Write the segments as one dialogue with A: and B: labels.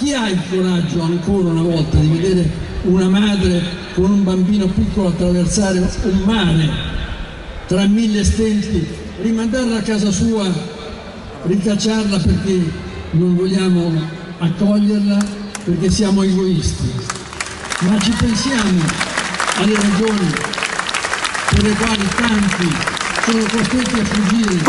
A: Chi ha il coraggio ancora una volta di vedere una madre con un bambino piccolo attraversare un mare tra mille stenti, rimandarla a casa sua, ricacciarla perché non vogliamo accoglierla, perché siamo egoisti? Ma ci pensiamo alle ragioni per le quali tanti sono costretti a fuggire.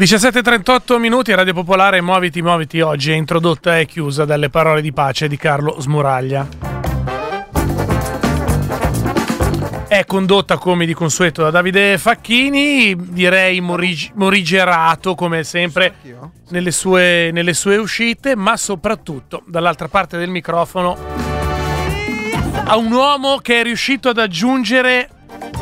B: 17.38 minuti, Radio Popolare, muoviti, muoviti oggi è introdotta e chiusa dalle parole di pace di Carlo Smuraglia. È condotta come di consueto da Davide Facchini, direi morig- morigerato come sempre nelle sue, nelle sue uscite, ma soprattutto dall'altra parte del microfono a un uomo che è riuscito ad aggiungere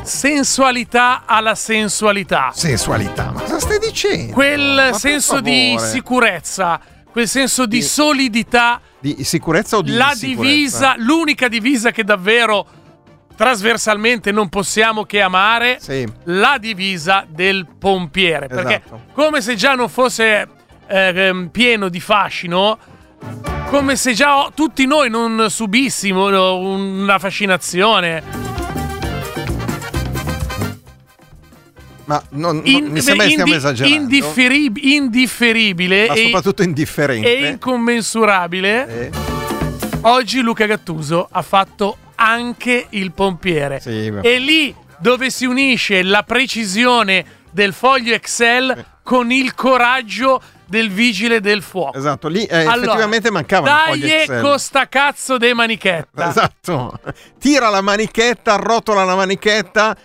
B: sensualità alla sensualità.
C: Sensualità, ma cosa stai dicendo?
B: Quel senso di sicurezza, quel senso di
C: Di-
B: solidità,
C: Di sicurezza o di
B: la divisa, l'unica divisa che davvero trasversalmente non possiamo che amare,
C: Sì.
B: la divisa del pompiere. Perché
C: Esatto.
B: come se già non fosse eh, ehm, pieno di fascino, come se già tutti noi non subissimo una fascinazione.
C: Ma non, non-
B: In-
C: mi sembra che stiamo
B: indi-
C: esagerando.
B: indifferib- indifferibile
C: ma
B: e,
C: soprattutto indifferente.
B: e incommensurabile.
C: Eh,
B: Oggi Luca Gattuso ha fatto anche il pompiere.
C: Sì,
B: e lì dove si unisce la precisione del foglio Excel con il coraggio del vigile del fuoco.
C: Esatto, lì eh,
B: Allora,
C: effettivamente mancava un foglio
B: Dagli
C: Excel.
B: con sta cazzo de manichetta.
C: Esatto. Tira la manichetta, arrotola la manichetta.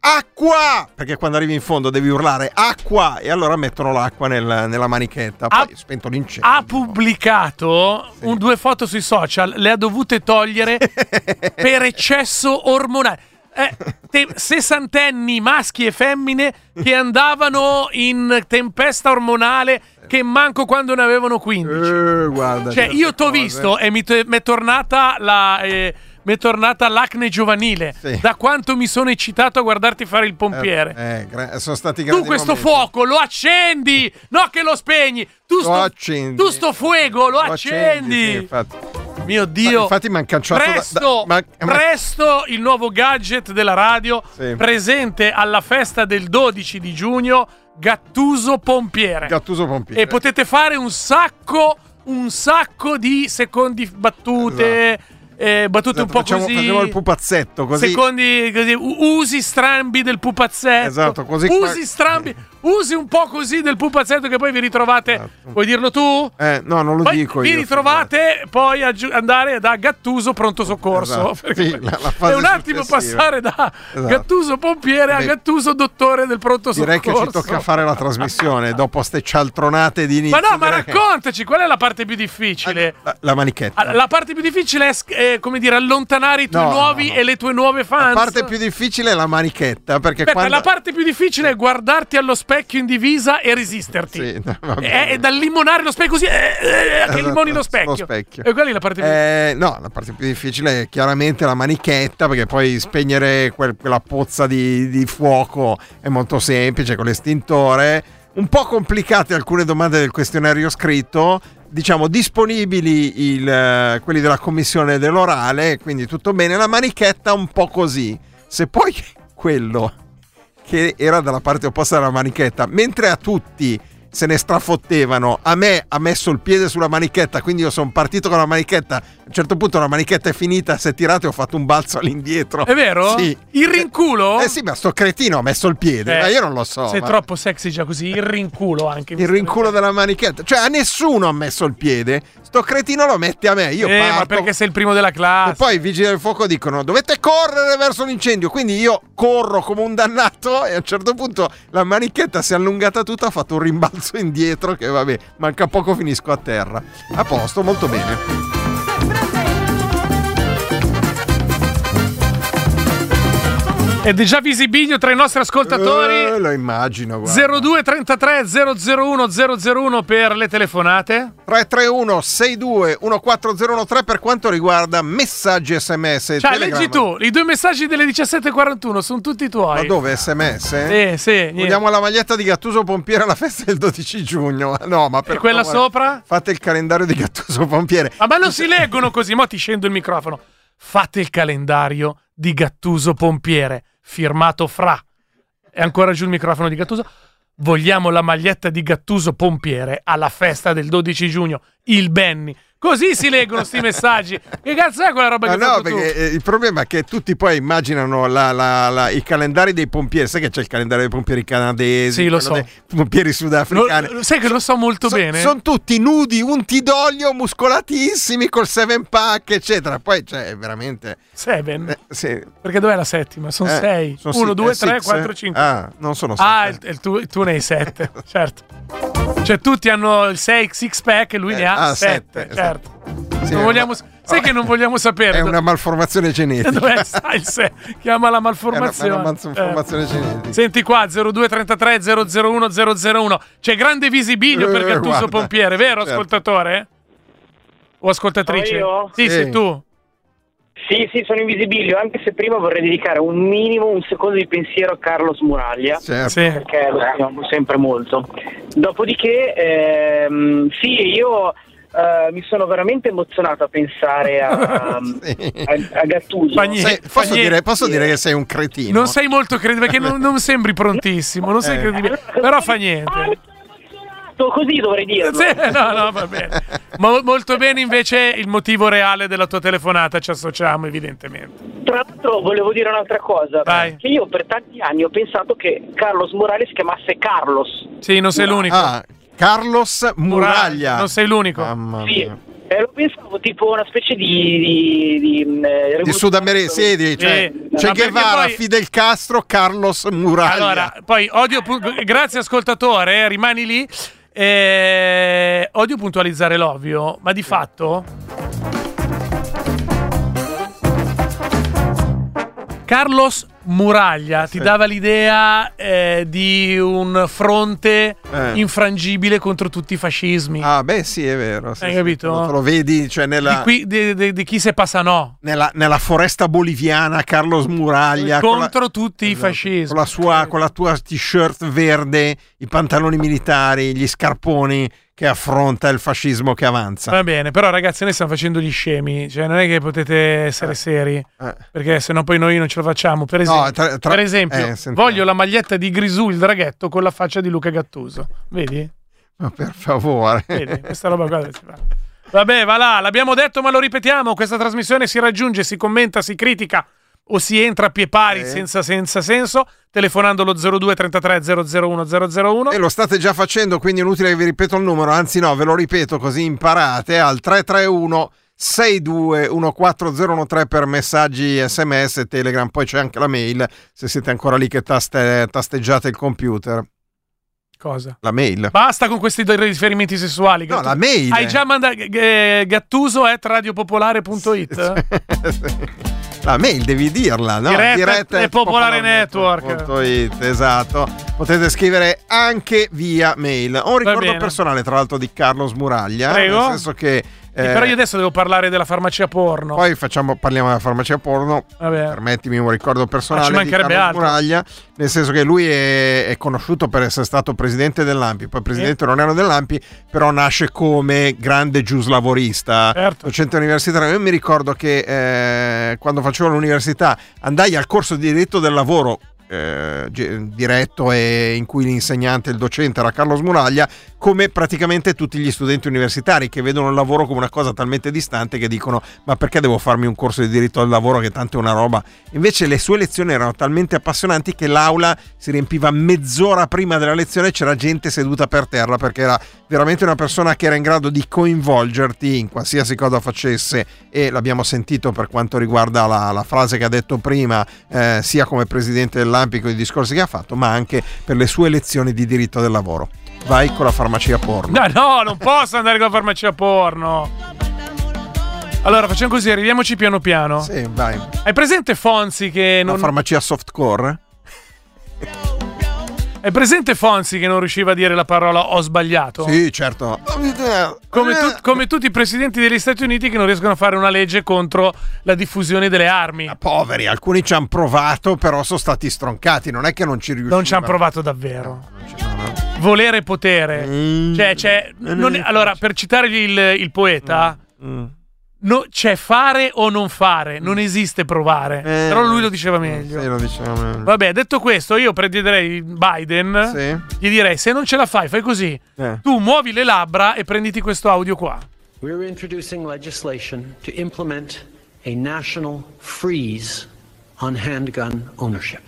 C: Acqua! Perché quando arrivi in fondo devi urlare acqua e allora mettono l'acqua nel- nella manichetta. Poi
B: Ha-
C: spento l'incendio.
B: Ha pubblicato un- due foto sui social, le ha dovute togliere per eccesso ormonale. Eh, te- sessantenni maschi e femmine che andavano in tempesta ormonale che manco quando ne avevano 15.
C: Eh, guarda.
B: Cioè, io t'ho
C: cose.
B: visto e mi t- mi è tornata la. eh, mi è tornata l'acne giovanile.
C: Sì.
B: Da quanto mi sono eccitato a guardarti fare il pompiere.
C: Eh, gra- sono stati
B: tu
C: grandi
B: questo
C: momenti.
B: fuoco lo accendi, no che lo spegni. Tu
C: Lo
B: sto,
C: accendi.
B: tu sto fuoco lo,
C: Lo
B: accendi.
C: sì, infatti.
B: Mio Dio.
C: infatti mi han canciato da-
B: presto,
C: da- ma- ma-
B: presto il nuovo gadget della radio
C: Sì.
B: presente alla festa del 12 di giugno, Gattuso Pompiere.
C: Gattuso Pompiere.
B: E potete fare un sacco, un sacco di secondi battute, eh, battute
C: Esatto,
B: un po'
C: facciamo,
B: così.
C: facciamo il pupazzetto così.
B: Secondi così, usi strambi del pupazzetto.
C: Esatto, così
B: Usi strambi, usi un po' così del pupazzetto che poi vi ritrovate.
C: Esatto.
B: Vuoi dirlo tu?
C: Eh, no, non lo
B: Poi
C: dico
B: vi
C: io.
B: ritrovate poi a giu- andare da Gattuso pronto soccorso.
C: Esatto. Sì, la- la
B: è un attimo passare da
C: Esatto.
B: Gattuso pompiere a
C: Beh,
B: Gattuso dottore del pronto
C: Direi
B: soccorso.
C: che ci tocca fare la trasmissione dopo ste cialtronate di
B: Ma
C: inizio.
B: no, ma
C: direi che-
B: raccontaci, qual è la parte più difficile?
C: La, la manichetta.
B: La parte più difficile è eh, come dire, allontanare i tuoi
C: No,
B: nuovi
C: no, no.
B: e le tue nuove fans.
C: La parte più difficile è la manichetta, perché
B: Aspetta,
C: quando...
B: la parte più difficile è guardarti allo specchio in divisa e resisterti.
C: Sì,
B: È, è da limonare lo specchio così, eh, eh, che
C: Esatto,
B: limoni lo specchio.
C: lo specchio.
B: E quella è la parte più
C: Eh, no, la parte più difficile è chiaramente la manichetta, perché poi spegnere quel- quella pozza di, di fuoco è molto semplice con l'estintore. Un po' complicate alcune domande del questionario scritto, diciamo disponibili il, eh, quelli della commissione dell'orale, quindi tutto bene. La manichetta un po' così. Se poi quello che era dalla parte opposta della manichetta, mentre a tutti se ne strafottevano, a me ha messo il piede sulla manichetta, quindi io sono partito con la manichetta, a un certo punto la manichetta è finita, si è tirata e ho fatto un balzo all'indietro.
B: È vero?
C: Sì.
B: Il rinculo?
C: Eh sì, ma sto cretino ha messo il piede,
B: Eh,
C: ma io non lo so.
B: Sei
C: ma-
B: troppo sexy già così, il rinculo anche.
C: Il rinculo della manichetta, cioè a nessuno ha messo il piede, sto cretino lo mette a me, io
B: eh,
C: parto.
B: ma perché sei il primo della classe.
C: E poi i vigili del fuoco dicono dovete correre verso l'incendio, quindi io corro come un dannato e a un certo punto la manichetta si è allungata tutta, ha fatto un rimbalzo indietro che vabbè, manca poco finisco a terra. A posto, molto bene.
B: È già visibilio tra i nostri ascoltatori.
C: Eh, lo immagino, guarda.
B: 0233 001 001 per le telefonate.
C: 331 62 14013 per quanto riguarda messaggi sms
B: Cioè,
C: Telegram.
B: leggi tu, i due messaggi delle 17.41 sono tutti tuoi.
C: Ma dove sms?
B: Sì, sì, niente.
C: Vogliamo la maglietta di Gattuso Pompiere alla festa del 12 giugno. No, ma per
B: E quella
C: favore,
B: sopra?
C: Fate il calendario di Gattuso Pompiere.
B: Ah, ma non si leggono così, mo ti scendo il microfono. Fate il calendario di Gattuso Pompiere, firmato Fra. E ancora giù il microfono di Gattuso. Vogliamo la maglietta di Gattuso Pompiere alla festa del 12 giugno, il Benny. Così si leggono sti messaggi. Che cazzo è quella roba che
C: no,
B: tu?
C: perché eh, il problema è che tutti poi immaginano la- la- la- i calendari dei pompieri. Sai che c'è il calendario dei pompieri canadesi,
B: Sì, lo so.
C: dei pompieri sudafricani.
B: Lo- sai che lo so molto bene?
C: Sono tutti nudi, unti d'olio, muscolatissimi, col seven pack, eccetera. Poi c'è veramente.
B: Seven.
C: eh, sì.
B: Perché dov'è la settima? Sono
C: Eh,
B: sei.
C: sono
B: Uno,
C: si-
B: due,
C: eh,
B: tre,
C: six,
B: quattro,
C: eh.
B: cinque.
C: Ah, non sono sette.
B: Ah, il, il tu, tu ne hai sette, certo. Cioè, tutti hanno il 6 six pack e lui
C: Eh,
B: ne ha
C: ah,
B: 7,
C: sette,
B: certo.
C: Sì,
B: vogliamo,
C: una-
B: sai che non vogliamo sapere
C: È una malformazione genetica.
B: dove sta il 6? Chiama la
C: È una, è
B: malformazione.
C: una malformazione
B: Eh.
C: genetica.
B: Senti qua 0233 001 001 C'è grande visibilio per
C: Eh,
B: Gattuso
C: guarda.
B: Pompiere, vero
C: Certo.
B: ascoltatore? O ascoltatrice?
D: Sono io?
B: Sì,
C: Sì.
B: sei tu.
D: Sì, sì, sono in visibilio, anche se prima vorrei dedicare un minimo, un secondo di pensiero a Carlos Muraglia.
C: Certo.
B: Sì.
D: Perché lo stimiamo sempre molto. Dopodiché, ehm, sì, io eh, mi sono veramente emozionato a pensare a,
C: Sì.
D: a, a Gattuso.
B: Niente.
C: Sai, posso, dire, posso dire che sei un cretino?
B: Non sei molto credibile perché non, non sembri prontissimo, non sei
C: Eh.
B: credibile. Però fa
D: Ah,
B: niente.
D: emozionato, così dovrei dirlo.
B: Sì, no, no, va bene. Mo- molto bene invece il motivo reale della tua telefonata, ci associamo evidentemente.
D: Tra l'altro volevo dire un'altra cosa,
B: Vai.
D: che io per tanti anni ho pensato che Carlos Morales si chiamasse Carlos.
B: Sì, non sei l'unico.
C: Ah, Carlos Muraglia.
B: Non sei l'unico.
C: Mamma
D: Sì,
C: mia.
D: eh, lo pensavo tipo una specie di... di, di, eh,
C: Di Sudamerica, sì, di, cioè,
B: Sì. Ma perché
C: Guevara,
B: poi-
C: Fidel Castro, Carlos Muraglia.
B: Allora, poi odio. pu- grazie, ascoltatore, eh, rimani lì. Eh, odio puntualizzare l'ovvio, ma di fatto. Carlos Muraglia ti
C: Sì.
B: dava l'idea eh, di un fronte
C: Eh.
B: infrangibile contro tutti i fascismi.
C: Ah, beh, sì, è vero. sì,
B: Hai
C: sì.
B: capito?
C: Lo vedi, cioè, nella,
B: Di, qui- di- di- di chi se passa no.
C: nella, nella foresta boliviana, Carlos Muraglia. con la-
B: contro tutti i
C: Esatto.
B: fascismi.
C: Con la, sua, con la tua t-shirt verde, i pantaloni militari, gli scarponi che affronta il fascismo che avanza.
B: Va bene, però ragazzi, noi stiamo facendo gli scemi, cioè non è che potete essere
C: Eh.
B: seri,
C: Eh.
B: perché sennò poi noi non ce la facciamo. Per
C: No,
B: esempio,
C: tra- tra-
B: per esempio
C: eh,
B: voglio la maglietta di Grisù, il draghetto, con la faccia di Luca Gattuso. Vedi?
C: Ma per favore.
B: Vedi? Questa roba qua si fa. Vabbè, va là, l'abbiamo detto ma lo ripetiamo, questa trasmissione si raggiunge, si commenta, si critica o si entra a pie pari
C: Eh.
B: senza, senza senso, telefonando lo 02 33 001 001.
C: E lo state già facendo, quindi è inutile che vi ripeto il numero, anzi no, ve lo ripeto così imparate al 331 6214013 per messaggi sms Telegram, poi c'è anche la mail se siete ancora lì che taste- tasteggiate il computer.
B: Cosa?
C: La mail.
B: Basta con questi due riferimenti sessuali.
C: No,
B: Gattu-
C: la mail.
B: Hai già mandato eh, gattuso at radiopopolare.it?
C: La mail devi dirla, no?
B: Diretta e Popolare
C: Network.it, esatto. Potete scrivere anche via mail. Ho un ricordo personale, tra l'altro, di Carlos Muraglia.
B: Prego.
C: Nel senso che. Eh,
B: però io adesso devo parlare della farmacia porno.
C: Poi facciamo, parliamo della farmacia porno.
B: Vabbè.
C: Permettimi un ricordo
B: Ma ci
C: personale di
B: mancherebbe
C: Carlo
B: altro.
C: Muraglia, nel senso che lui è, è conosciuto per essere stato presidente dell'AMPI, poi presidente onorario dell'AMPI, però nasce come grande giuslavorista,
B: Certo.
C: docente universitario. Io mi ricordo che eh, quando facevo l'università andai al corso di diritto del lavoro eh, diretto e in cui l'insegnante, il docente era Carlo Smuraglia, come praticamente tutti gli studenti universitari che vedono il lavoro come una cosa talmente distante che dicono ma perché devo farmi un corso di diritto al lavoro che tanto è una roba? Invece le sue lezioni erano talmente appassionanti che l'aula si riempiva mezz'ora prima della lezione e c'era gente seduta per terra perché era veramente una persona che era in grado di coinvolgerti in qualsiasi cosa facesse e l'abbiamo sentito per quanto riguarda la, la frase che ha detto prima eh, sia come presidente dell'AMPI con i discorsi che ha fatto ma anche per le sue lezioni di diritto del lavoro. Vai con la farmacia porno.
B: No, no, non posso andare con la farmacia porno. Allora, facciamo così, arriviamoci piano piano.
C: Sì, vai.
B: Hai presente Fonzi che
C: La
B: non.
C: farmacia softcore?
B: Hai presente Fonzi che non riusciva a dire la parola ho sbagliato?
C: Sì, certo.
B: Come, tu- come tutti i presidenti degli Stati Uniti che non riescono a fare una legge contro la diffusione delle armi.
C: Poveri, alcuni ci hanno provato, però sono stati stroncati. Non è che non ci riuscivano.
B: Non ci hanno provato davvero.
C: Ci- no, no.
B: Volere e potere.
C: Mm.
B: Cioè, c'è. non è- allora, per citare il, il poeta,
C: Mm.
B: no- c'è fare o non fare, non esiste provare.
C: Eh,
B: Però lui lo diceva meglio.
C: Sì, lo diceva meglio.
B: Vabbè, detto questo, io prenderei Biden.
C: Sì.
B: Gli direi: se non ce la fai, fai così.
C: Eh.
B: Tu muovi le labbra e prenditi questo audio qua.
E: We're introducing legislation to implement a national freeze on handgun ownership.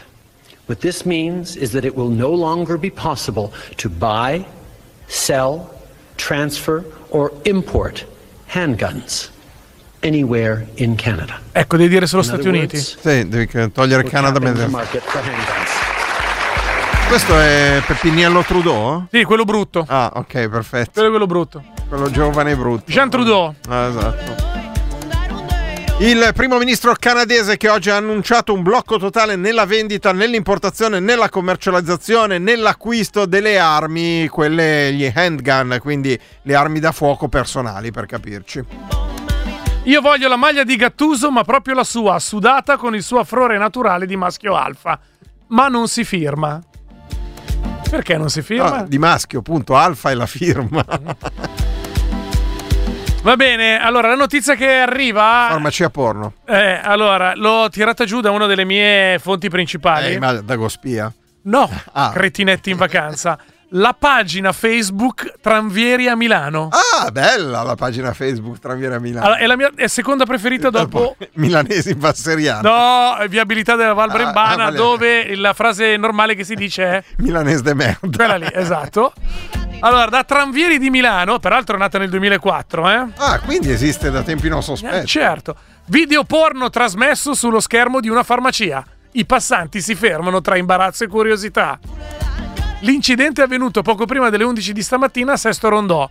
E: What this means is that it will no longer be possible to buy, sell, transfer, or import handguns anywhere in Canada.
B: Ecco, devi dire solo
E: In
B: Stati Uniti.
E: words,
C: Sì, devi togliere Canada. Questo è Peppiniello Trudeau?
B: Sì, quello brutto.
C: Ah, ok, perfetto.
B: Quello è quello brutto.
C: Quello giovane e brutto.
B: Jean Trudeau.
C: Ah, esatto. Il primo ministro canadese che oggi ha annunciato un blocco totale nella vendita, nell'importazione, nella commercializzazione, nell'acquisto delle armi, quelle gli handgun, quindi le armi da fuoco personali per capirci.
B: Io voglio la maglia di Gattuso, ma proprio la sua, sudata con il suo affrore naturale di maschio alfa. Ma non si firma. Perché non si firma?
C: No, di maschio, appunto, alfa è la firma.
B: Va bene, allora la notizia che arriva.
C: Farmacia porno.
B: Eh, allora, l'ho tirata giù da una delle mie fonti principali.
C: Eh, ma da Gospia.
B: No,
C: Ah.
B: cretinetti in vacanza. La pagina Facebook Tranvieri a Milano.
C: Ah, bella la pagina Facebook Tranviere a Milano.
B: Allora, è la mia è seconda preferita dopo.
C: Milanesi in Basseriano.
B: No, viabilità della Val
C: Ah,
B: Brembana,
C: ah, vale.
B: dove la frase normale che si dice è
C: Milanese de merda.
B: quella lì, esatto. Allora, da Tranvieri di Milano, peraltro è nata nel 2004, eh?
C: Ah, quindi esiste da tempi non
B: Eh,
C: sospetti.
B: certo. Video porno trasmesso sullo schermo di una farmacia. I passanti si fermano tra imbarazzo e curiosità. L'incidente è avvenuto poco prima delle 11 di stamattina a Sesto Rondò.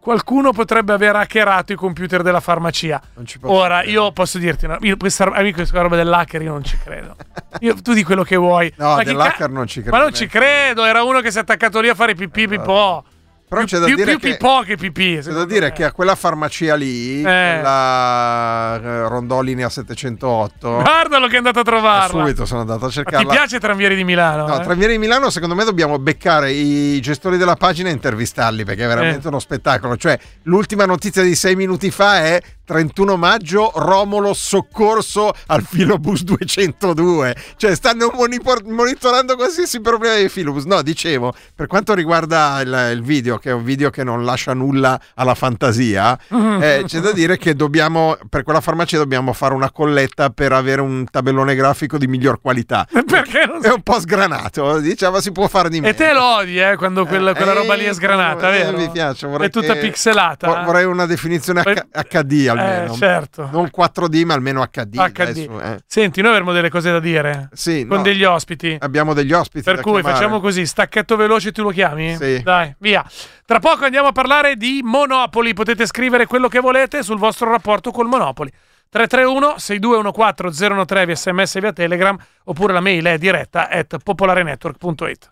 B: Qualcuno potrebbe aver hackerato i computer della farmacia.
C: Non ci posso
B: Ora,
C: credere.
B: io posso dirti, una- io questa, a me questa roba dell'hacker io non ci credo. Io- tu di quello che vuoi.
C: No,
B: chi
C: dell'hacker non ci credo
B: Ma non ci credo, era uno che si è attaccato lì a fare pipì pipò.
C: Però
B: più,
C: c'è da
B: più-
C: dire
B: più
C: che-
B: pipò che pipì.
C: C'è da dire
B: me.
C: che a quella farmacia lì,
B: Eh.
C: la eh, Rondò linea 708,
B: Guardalo che è andato a trovarla.
C: subito sono andato a
B: Ma ti
C: cercarla.
B: piace Tranvieri di Milano?
C: No,
B: eh?
C: Tranviere di Milano, secondo me dobbiamo beccare i gestori della pagina e intervistarli perché è veramente
B: Eh.
C: uno spettacolo. Cioè, l'ultima notizia di sei minuti fa è 31 maggio, Romolo soccorso al filobus 202. Cioè, stanno monipor- monitorando qualsiasi problema dei filobus. No, dicevo, per quanto riguarda il, il video, che è un video che non lascia nulla alla fantasia, eh, c'è da dire che dobbiamo, per quella farmacia dobbiamo fare una colletta per avere un tabellone grafico di miglior qualità.
B: Perché non
C: È un po' sgranato, diceva si può fare di meglio.
B: E te lo odi, eh, quando quella, quella
C: Eh,
B: roba lì è sgranata,
C: eh,
B: vero?
C: Mi piace, vorrei
B: È tutta
C: che-
B: pixelata.
C: vor- Vorrei una definizione H- HD al almeno.
B: certo.
C: Non 4D, ma almeno HD.
B: HD.
C: adesso, eh.
B: Senti, noi avremo delle cose da dire.
C: Sì,
B: Con
C: no,
B: degli ospiti.
C: abbiamo degli ospiti.
B: Per cui
C: chiamare.
B: facciamo così, stacchetto veloce tu lo chiami?
C: Sì.
B: Dai, via. Tra poco andiamo a parlare di Monopoli, potete scrivere quello che volete sul vostro rapporto col Monopoli. 331 6214 013 via sms via telegram oppure la mail è diretta at popolarenetwork.it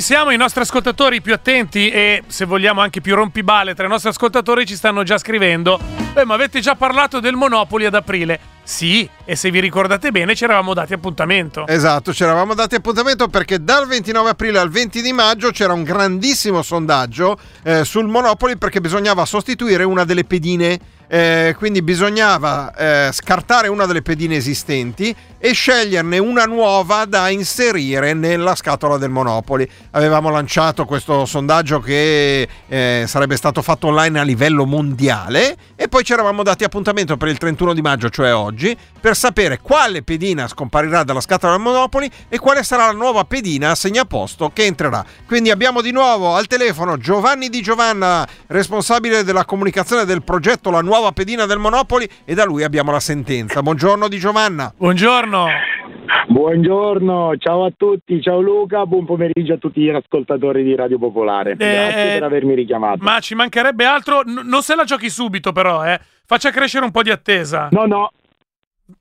B: ci siamo, i nostri ascoltatori più attenti e se vogliamo anche più rompibale tra i nostri ascoltatori ci stanno già scrivendo. Beh, ma avete già parlato del Monopoli ad aprile? Sì, e se vi ricordate bene ci eravamo dati appuntamento.
C: Esatto, ci eravamo dati appuntamento perché dal 29 aprile al 20 di maggio c'era un grandissimo sondaggio eh, sul Monopoli perché bisognava sostituire una delle pedine. Eh, quindi bisognava eh, scartare una delle pedine esistenti e sceglierne una nuova da inserire nella scatola del Monopoli. Avevamo lanciato questo sondaggio che eh, sarebbe stato fatto online a livello mondiale e poi ci eravamo dati appuntamento per il 31 di maggio, cioè oggi, per sapere quale pedina scomparirà dalla scatola del Monopoli e quale sarà la nuova pedina a segnaposto che entrerà. Quindi abbiamo di nuovo al telefono Giovanni Di Giovanna, responsabile della comunicazione del progetto La nuova pedina del Monopoli e da lui abbiamo la sentenza. Buongiorno Di Giovanna.
B: Buongiorno.
F: Buongiorno, ciao a tutti, ciao Luca, buon pomeriggio a tutti gli ascoltatori di Radio Popolare. Grazie per avermi richiamato.
B: Ma ci mancherebbe altro, N- non se la giochi subito però, eh. Faccia crescere un po' di attesa.
F: No, no,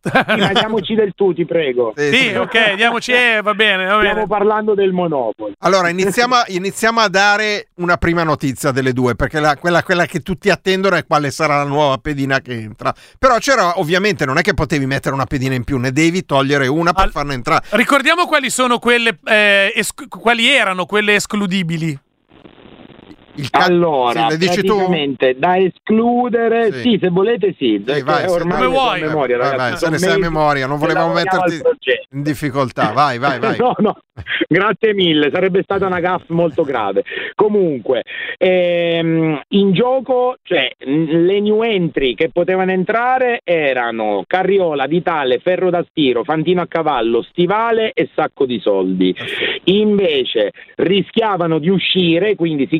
F: rimaniamoci del tu, ti prego.
B: Sì, ok, diamoci, eh, va bene, va
F: Stiamo
B: bene.
F: parlando del Monopoli.
C: Allora, iniziamo a, iniziamo a dare una prima notizia delle due, perché la- quella, quella che tutti attendono è quale sarà la nuova pedina che entra. Però c'era, ovviamente, non è che potevi mettere una pedina in più, ne devi togliere una per
B: Al-
C: farne entrare.
B: Ricordiamo quali sono quelle, eh, esc- quali erano quelle escludibili.
C: Ca-
F: Allora,
C: sì, dici tu?
F: praticamente da escludere,
C: Sì.
F: sì. se volete sì, perché
C: vai,
F: ormai
B: Come vuoi.
F: memoria,
C: Vai, vai, se ne sai a memoria, non volevamo metterti in difficoltà. Vai, vai, vai.
F: No, no, grazie mille, sarebbe stata una gaffa molto grave. Comunque, ehm, in gioco, cioè, le new entry che potevano entrare erano Carriola, Vitale, Ferro da Stiro, Fantino a cavallo, Stivale e Sacco di soldi. Invece rischiavano di uscire, quindi si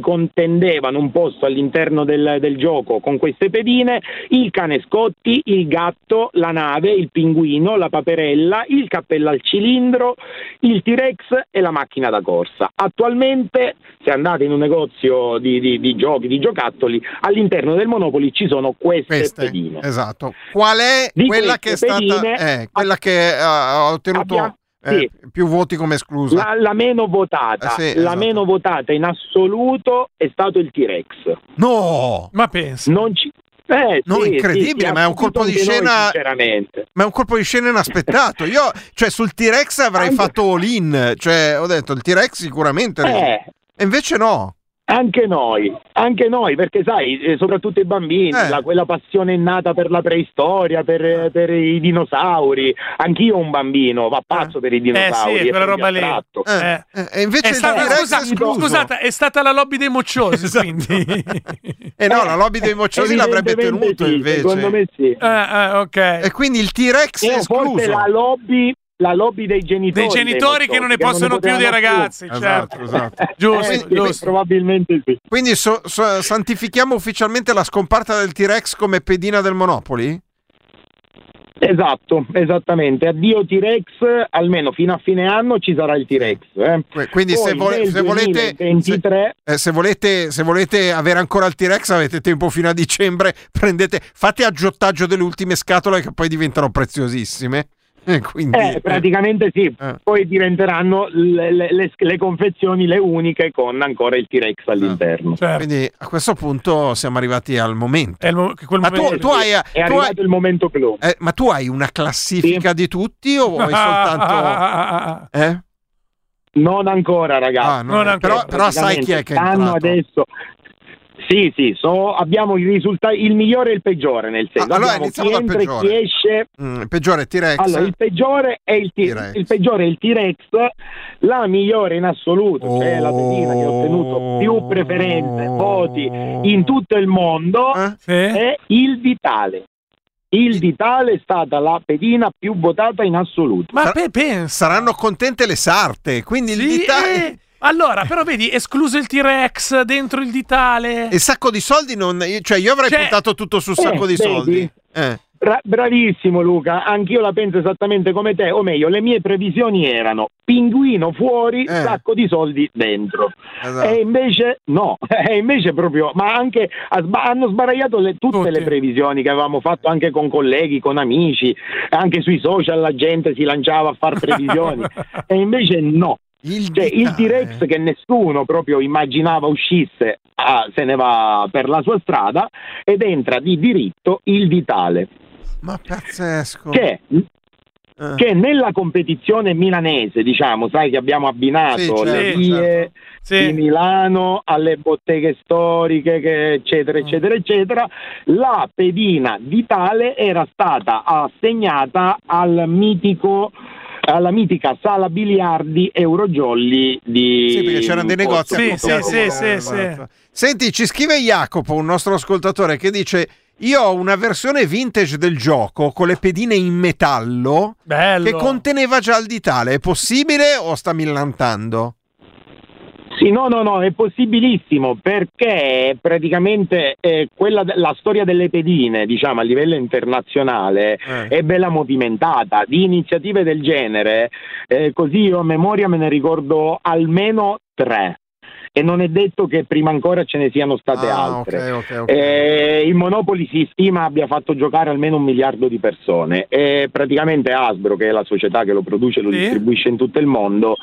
F: contendevano un posto all'interno del, del gioco con queste pedine, il cane Scotti, il gatto, la nave, il pinguino, la paperella, il cappello al cilindro, il T-Rex e la macchina da corsa. Attualmente, se andate in un negozio di, di- di giochi, di giocattoli, all'interno del Monopoli ci sono queste,
C: Queste,
F: pedine.
C: esatto. Qual è
F: Di
C: quella che è stata
F: pedine-
C: eh, quella che ha ha ottenuto
F: Abbiamo-
C: eh,
F: sì.
C: più voti come esclusa?
F: La, la meno votata,
C: Eh sì,
F: la
C: esatto.
F: meno votata in assoluto è stato il T-Rex.
C: No!
B: Ma pensa.
F: Non ci... Eh,
C: No,
F: sì,
C: incredibile,
F: sì,
C: ma è un colpo di
F: noi,
C: scena-
F: sinceramente.
C: Ma è un colpo di scena inaspettato. Io, cioè, sul T-Rex avrei
F: Anche-
C: fatto all-in. Cioè, ho detto il T-Rex sicuramente.
F: Eh,
C: E invece no.
F: Anche noi, anche noi, perché sai, eh, soprattutto i bambini,
C: Eh.
F: la- quella passione innata per la preistoria, per, per i dinosauri. Anch'io un bambino, va pazzo per i
B: Eh
F: dinosauri.
B: sì,
F: è
B: quella roba lì.
C: Eh,
B: Eh.
C: eh, E invece
B: È
C: il
B: stata,
C: T-Rex
B: scusa,
C: è escluso.
B: scusate, è stata la lobby dei mocciosi,
C: Esatto.
B: quindi.
C: E no, la lobby dei mocciosi l'avrebbe tenuto
F: sì,
C: invece.
F: Secondo me sì.
B: Eh, eh, ok.
C: E quindi il T-Rex è
F: Eh, forse
C: escluso.
F: la lobby, la lobby dei genitori.
B: Dei genitori che non ne possono più dei
F: potevano più.
B: ragazzi,
C: Esatto,
B: certo.
C: esatto.
B: Giusto,
F: Eh,
B: giusto.
F: probabilmente sì.
C: Quindi so- so- santifichiamo ufficialmente la scomparsa del T-Rex come pedina del Monopoli?
F: Esatto, esattamente. Addio T-Rex, almeno fino a fine anno ci sarà il T-Rex. eh.
C: Quindi
F: Poi
C: se,
F: nel
C: se volete...
F: 2023
C: se- eh, se volete, se volete avere ancora il T-Rex avete tempo fino a dicembre, prendete, fate aggiottaggio delle ultime scatole che poi diventano preziosissime. Eh, quindi,
F: Eh, praticamente sì,
C: Eh.
F: poi diventeranno le, le- le- le confezioni le uniche con ancora il T-Rex all'interno.
B: Certo.
C: quindi a questo punto siamo arrivati al momento.
B: È mo- quel
C: Ma tu,
B: momento-
C: tu hai,
F: È
C: tu hai-
F: arrivato il momento clou.
C: eh, ma tu hai una classifica di tutti o vuoi soltanto... Eh?
F: Non ancora, ragazzi.
C: Ah, no,
B: Non ancora.
C: Però, però sai chi è che è entrato?
F: adesso. Sì, sì, so- abbiamo i risultati, il migliore e il peggiore, nel senso
C: Ah, allora
F: abbiamo
C: iniziamo
F: chi
C: dal
F: entra e
C: peggiore.
F: chi esce.
C: Mm, il peggiore è T-Rex.
F: Allora, il peggiore è il, T-
C: T-Rex.
F: il peggiore è il T-Rex, la migliore in assoluto, cioè la pedina che ha ottenuto più preferenze, voti in tutto il mondo,
C: Eh?
B: Sì?
F: è il Vitale. Il Vitale è stata la pedina più votata in assoluto.
B: Ma
C: Sar-
B: pe- pensa.
C: Saranno contente le sarte, quindi il
B: Sì,
C: ditale...
B: eh. Allora, però vedi, escluso il T-Rex dentro il ditale.
C: E sacco di soldi non... Cioè io avrei
B: Cioè-
C: puntato tutto sul
F: Eh,
C: sacco di
F: vedi?
C: soldi. Eh.
F: Bra- bravissimo Luca, anch'io la penso esattamente come te, o meglio, le mie previsioni erano pinguino fuori,
C: Eh.
F: sacco di soldi dentro.
C: Esatto.
F: E invece no, e invece proprio, ma anche sba- hanno sbaragliato le- tutte
B: Tutti.
F: le previsioni che avevamo fatto anche con colleghi, con amici, anche sui social la gente si lanciava a fare previsioni e invece no.
C: Il,
F: Cioè, il. T-Rex che nessuno proprio immaginava uscisse ah, se ne va per la sua strada ed entra di diritto il Vitale
C: Ma pazzesco.
F: che,
C: Eh.
F: che nella competizione milanese, diciamo, sai che abbiamo abbinato
C: Sì, certo,
F: le vie
C: certo.
B: Sì.
F: di Milano alle botteghe storiche, che- eccetera, eccetera, eccetera, la pedina vitale era stata assegnata al mitico alla mitica sala biliardi Eurojolly di
C: Sì, perché c'erano dei negozi
B: Sì, sì, sì, sì,
C: esatto. Senti, ci scrive Jacopo, un nostro ascoltatore, che dice: Io ho una versione vintage del gioco con le pedine in metallo
B: Bello.
C: che conteneva già il ditale. È possibile o sta millantando?
F: Sì, no, no, no, è possibilissimo perché praticamente eh, quella la storia delle pedine, diciamo, a livello internazionale
C: Eh.
F: è bella movimentata. Di iniziative del genere, eh, così io a memoria me ne ricordo almeno tre. E non è detto che prima ancora ce ne siano state
C: Ah,
F: altre.
C: ok, ok, ok.
F: Eh, il Monopoli si stima abbia fatto giocare almeno un miliardo di persone e praticamente Hasbro, che è la società che lo produce e lo
B: Sì.
F: distribuisce in tutto il mondo,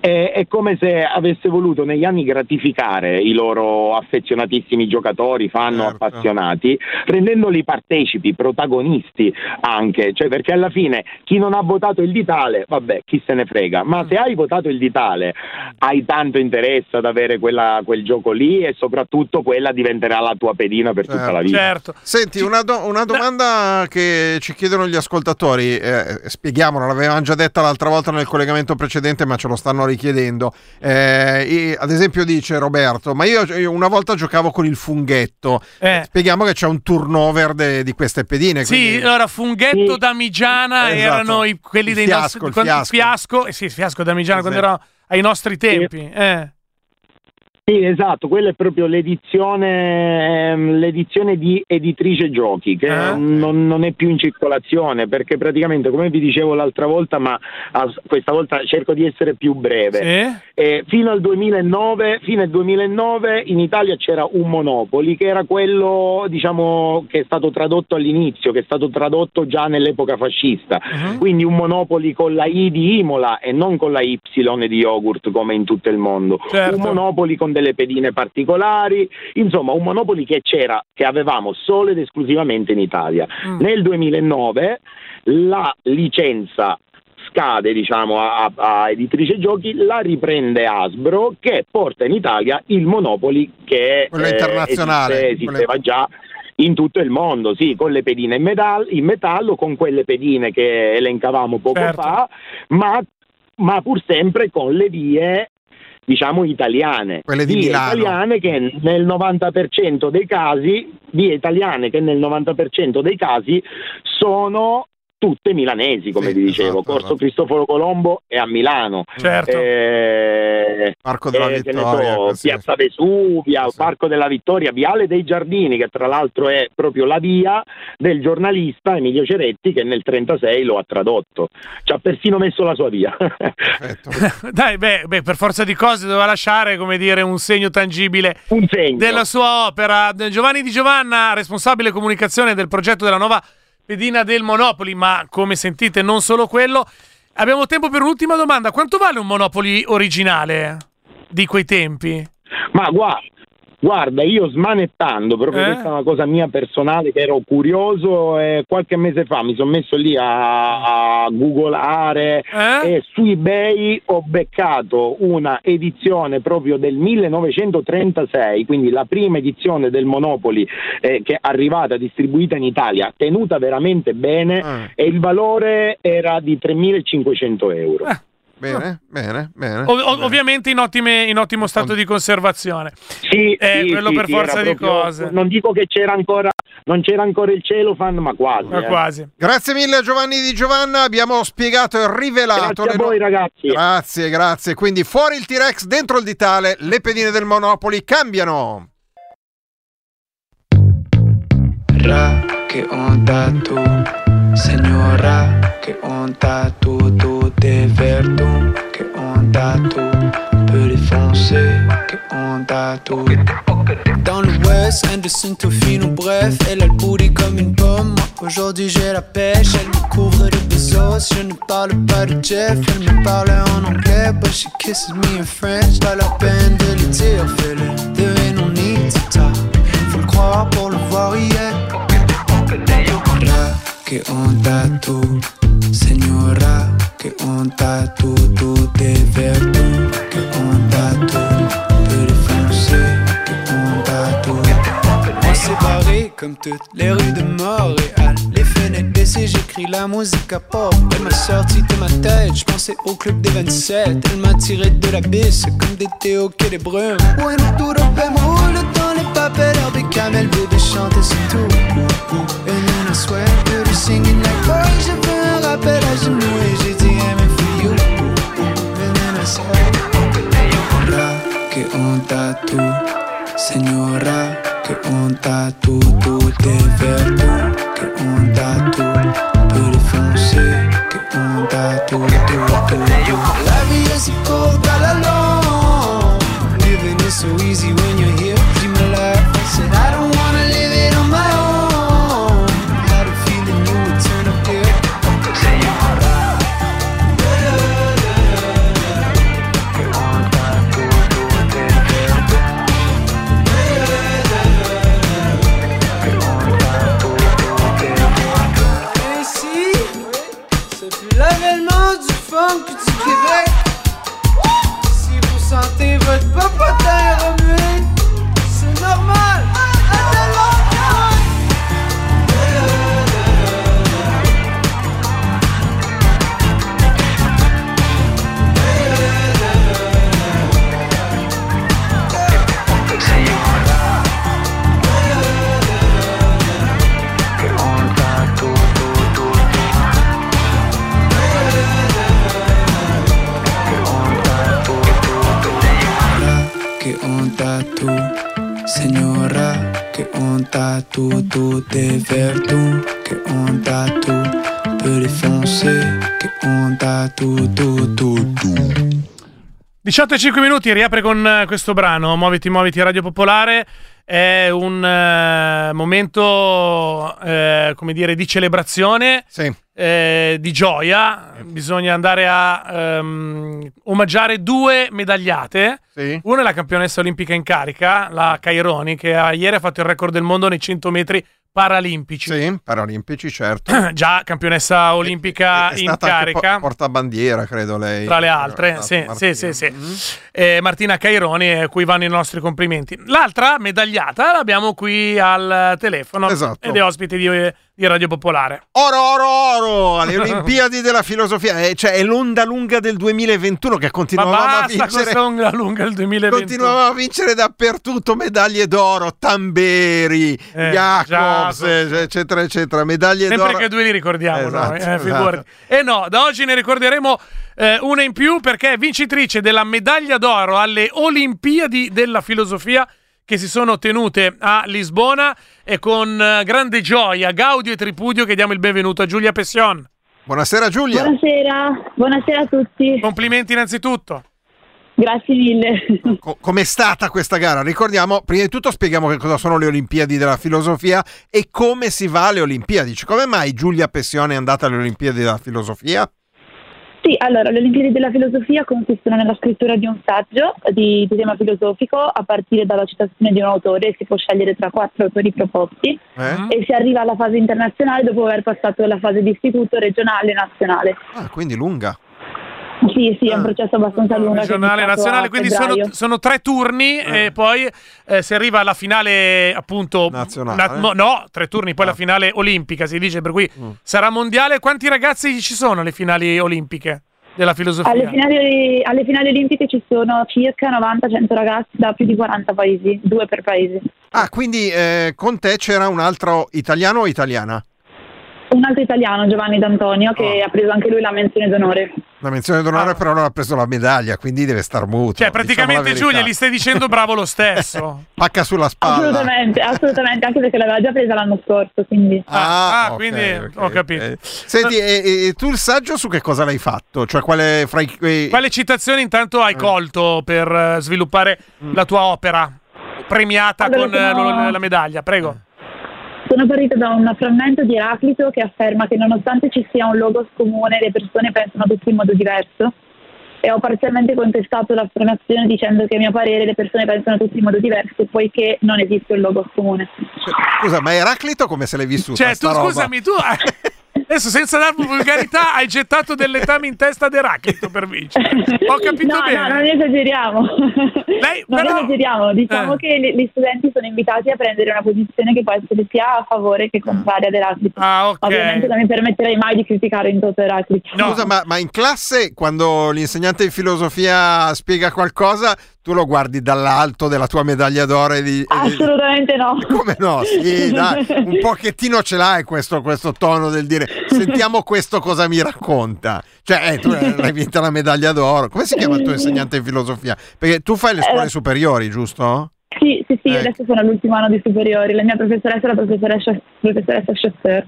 F: è, è come se avesse voluto negli anni gratificare i loro affezionatissimi giocatori, fan
C: Certo.
F: appassionati, rendendoli partecipi, protagonisti anche, cioè perché alla fine chi non ha votato il ditale, vabbè, chi se ne frega, ma se hai votato il ditale hai tanto interesse ad avere quella- quel gioco lì e soprattutto quella diventerà la tua pedina per tutta
C: Certo.
F: la vita.
B: Certo.
C: Senti, una, do- una domanda che ci chiedono gli ascoltatori, eh, spieghiamola, l'avevamo già detta l'altra volta nel collegamento precedente, ma ce lo stanno richiedendo. Eh, e- ad esempio dice Roberto, ma io, io una volta giocavo con il funghetto.
B: Eh.
C: Spieghiamo che c'è un turnover de- di queste pedine.
B: Sì,
C: quindi-
B: allora Funghetto
F: Sì.
B: Damigiana
C: Esatto.
B: erano i- quelli
C: Il
B: dei
C: fiasco,
B: nostri
C: il
B: quando-
C: fiasco.
B: fiasco, eh sì, il fiasco Damigiana quando
C: Esatto.
B: era ai nostri tempi. Eh.
F: Sì, esatto, quella è proprio l'edizione, ehm, l'edizione di editrice giochi che
B: Ah.
F: non, non è più in circolazione perché praticamente come vi dicevo l'altra volta ma questa volta cerco di essere più breve
B: Sì?
F: Eh, fino al 2009, fine 2009 in Italia c'era un Monopoli che era quello diciamo che è stato tradotto all'inizio, che è stato tradotto già nell'epoca fascista,
B: Mhm.
F: quindi un Monopoli con la I di Imola e non con la Y di yogurt come in tutto il mondo,
B: Certo.
F: un Monopoli con delle pedine particolari, insomma un Monopoli che c'era, che avevamo solo ed esclusivamente in Italia.
B: Mm.
F: Nel 2009 la licenza scade diciamo a, a editrice giochi la riprende Hasbro che porta in Italia il Monopoli che
C: Quello internazionale,
F: esiste- esisteva
C: quello-
F: già in tutto il mondo, sì, con le pedine in, metal- in metallo, con quelle pedine che elencavamo poco
B: Certo.
F: fa, ma, ma pur sempre con le vie diciamo italiane,
C: Quelle di Milano.
F: italiane che nel 90% dei casi, vie italiane che nel 90% dei casi sono tutte milanesi, come
C: Sì,
F: vi dicevo.
C: esatto,
F: Corso
C: esatto.
F: Cristoforo Colombo è a Milano.
B: Certo.
F: Eh,
C: Parco della
F: eh,
C: Vittoria.
F: so. Piazza Vesuvia,
C: Sì.
F: Parco della Vittoria, Viale dei Giardini, che tra l'altro è proprio la via del giornalista Emilio Ceretti che nel 36 lo ha tradotto. Ci ha persino messo la sua via.
B: Dai, beh, beh, per forza di cose doveva lasciare, come dire, un segno tangibile
F: Un segno.
B: della sua opera. Giovanni Di Giovanna, responsabile comunicazione del progetto della nuova pedina del Monopoli, ma come sentite non solo quello. Abbiamo tempo per un'ultima domanda. Quanto vale un Monopoli originale di quei tempi?
F: Ma guarda, guarda, io smanettando, proprio
B: Eh?
F: questa è una cosa mia personale che ero curioso e qualche mese fa mi sono messo lì a, a googolare
B: Eh?
F: e su eBay ho beccato una edizione proprio del 1936, quindi la prima edizione del Monopoli eh, che è arrivata distribuita in Italia, tenuta veramente bene
C: Ah.
F: e il valore era di 3.500 euro.
B: Eh.
C: Bene, bene, bene.
B: Ov- ov- ovviamente in, ottime- in ottimo stato di conservazione.
F: Sì,
B: Eh,
F: sì,
B: quello
F: sì,
B: per
F: sì,
B: forza di
F: proprio-
B: cose.
F: Non dico che c'era ancora, non c'era ancora il celofan, ma quasi.
B: Ma
F: eh.
B: quasi.
C: Grazie mille Giovanni Di Giovanna, abbiamo spiegato e rivelato
F: Grazie a
C: le no-
F: voi ragazzi.
C: Grazie, grazie. Quindi fuori il T-Rex, dentro il ditale, le pedine del Monopoli cambiano.
G: Ra, che onda tu, signora, che onda tu, tu t'es verdun, che onda tu, peu défoncer, che onda tu.
H: Dans l'ouest, Anderson, Tofino, bref, elle a le booty comme une pomme. Aujourd'hui j'ai la pêche, elle me couvre de bezos. Je ne parle pas de Jeff, elle me parle en anglais, but she kisses me in French. Pas la peine de le dire, fais-le, there ain't no need to talk. Faut le croire pour le voir, yeah.
G: Ra, che onda tu, che onda tu, tu t'es verdun, che onda tu, peu défoncer, che onda tu.
H: On s'est barré comme toutes les rues de Montréal. Les fenêtres baissées, j'écris la musique à pop. Elle m'a sorti de ma tête, je pensais au club des 27. Elle m'a tiré de la bise comme des Théo que des brumes. Bueno, duro, roule dans les papels, herbe camel, bébé chantait c'est tout.
G: Onda tu, signora, che onda tu, tu t'es verdun, che
B: 18 e 5 minuti, riapre con eh, questo brano, Muoviti, muoviti, Radio Popolare. È un eh, momento, eh, come dire, di celebrazione,
C: Sì.
B: eh, di gioia. Bisogna andare a ehm, omaggiare due medagliate.
C: Sì.
B: Una è la campionessa olimpica in carica, la Caironi, che ha- ieri ha fatto il record del mondo nei 100 metri paralimpici.
C: Sì, paralimpici, certo.
B: Già campionessa olimpica
C: È
B: in
C: stata anche
B: carica.
C: po- portabandiera, credo lei.
B: Tra le altre,
C: Eh,
B: sì,
C: Martina.
B: sì, sì, sì.
C: Mm.
B: Eh, Martina Caironi, a cui vanno i nostri complimenti. L'altra medagliata l'abbiamo qui al telefono
C: Esatto.
B: ed è ospite di, di Radio Popolare.
C: Oro, oro, oro alle Olimpiadi della filosofia. Eh, cioè, è l'onda lunga del 2021 che
B: Ma
C: continuavamo a vincere.
B: questa lunga il 2021.
C: Continuavamo a vincere dappertutto medaglie d'oro, Tamberi,
B: Eh,
C: Jacobs,
B: Jacobs.
C: eh, eccetera, eccetera. Medaglie
B: Sempre
C: d'oro.
B: che due li ricordiamo
C: Esatto,
B: noi, eh,
C: esatto.
B: E no, da oggi ne ricorderemo eh, una in più perché è vincitrice della medaglia d'oro alle Olimpiadi della filosofia che si sono tenute a Lisbona e con eh, grande gioia, gaudio e tripudio che diamo il benvenuto a Giulia Pession.
C: Buonasera Giulia.
I: Buonasera, buonasera a tutti.
B: Complimenti innanzitutto.
I: Grazie mille.
C: Co- com'è stata questa gara? Ricordiamo, prima di tutto spieghiamo che cosa sono le Olimpiadi della filosofia e come si va alle Olimpiadi. Cioè, Come mai Giulia Pessione è andata alle Olimpiadi della filosofia?
I: Sì, allora, le Olimpiadi della filosofia consistono nella scrittura di un saggio di, di tema filosofico a partire dalla citazione di un autore, si può scegliere tra quattro autori proposti
C: Eh?
I: e si arriva alla fase internazionale dopo aver passato la fase di istituto regionale e nazionale.
C: Ah, quindi lunga.
I: Sì, sì, è un processo abbastanza lungo.
B: Regionale, nazionale, quindi sono, sono tre turni e poi eh, si arriva alla finale appunto
C: Nazionale.
B: na- no, tre turni, poi la finale olimpica si dice, per cui sarà mondiale. Quanti ragazzi ci sono alle finali olimpiche della filosofia?
I: Alle finali, alle finali olimpiche ci sono circa 90-100 ragazzi da più di 40 paesi, due per paese.
C: Ah, quindi eh, con te c'era un altro italiano o italiana?
I: Un altro italiano, Giovanni D'Antonio, che
C: Oh.
I: ha preso anche lui la menzione d'onore.
C: La menzione d'onore però non ha preso la medaglia, quindi deve star muto.
B: Cioè,
C: diciamo
B: praticamente
C: verità.
B: Giulia gli stai dicendo bravo lo stesso.
C: Pacca sulla spalla.
I: Assolutamente, assolutamente, anche perché l'aveva già presa l'anno scorso, quindi...
B: Ah,
C: ok,
B: quindi
C: ok,
B: ho capito.
C: ok. Senti, e, e tu il saggio su che cosa l'hai fatto? Cioè, quale fra i...
B: Quale citazioni intanto
C: Mm.
B: hai colto per eh, sviluppare la tua opera premiata
I: Allora,
B: con eh,
I: sono-
B: lo- la medaglia? Prego.
I: Sono partita da un frammento di Eraclito che afferma che nonostante ci sia un logos comune, le persone pensano tutti in modo diverso. E ho parzialmente contestato l'affermazione dicendo che a mio parere le persone pensano tutti in modo diverso, poiché non esiste un logos comune.
C: Scusa, ma Eraclito come se l'hai vissuta?
B: Cioè, tu
C: roba?
B: scusami, tu adesso senza dar vulgarità hai gettato delle tame in testa ad Eraclito per vincere. Ho capito
I: no,
B: bene.
I: no, non esageriamo.
B: Lei,
I: non
B: però-
I: esageriamo. Diciamo
B: Eh.
I: che gli- gli studenti sono invitati a prendere una posizione che può essere sia a favore che contraria ad Eraclito.
B: Ah, ok.
I: Ovviamente non mi permetterei mai di criticare in toto Eraclito.
C: Scusa, ma, ma in classe quando l'insegnante di filosofia spiega qualcosa, tu lo guardi dall'alto della tua medaglia d'oro e di... e di-
I: Assolutamente no.
C: Come no? Sì, dai, un pochettino ce l'hai questo, questo tono del dire sentiamo questo cosa mi racconta. Cioè, eh, tu hai vinto la medaglia d'oro. Come si chiama il tuo insegnante di filosofia? Perché tu fai le scuole
I: Eh.
C: superiori, giusto?
I: Sì, sì, sì,
C: Ecco.
I: adesso sono all'ultimo anno di superiori. La mia professoressa è la professoressa, professoressa Chasseur.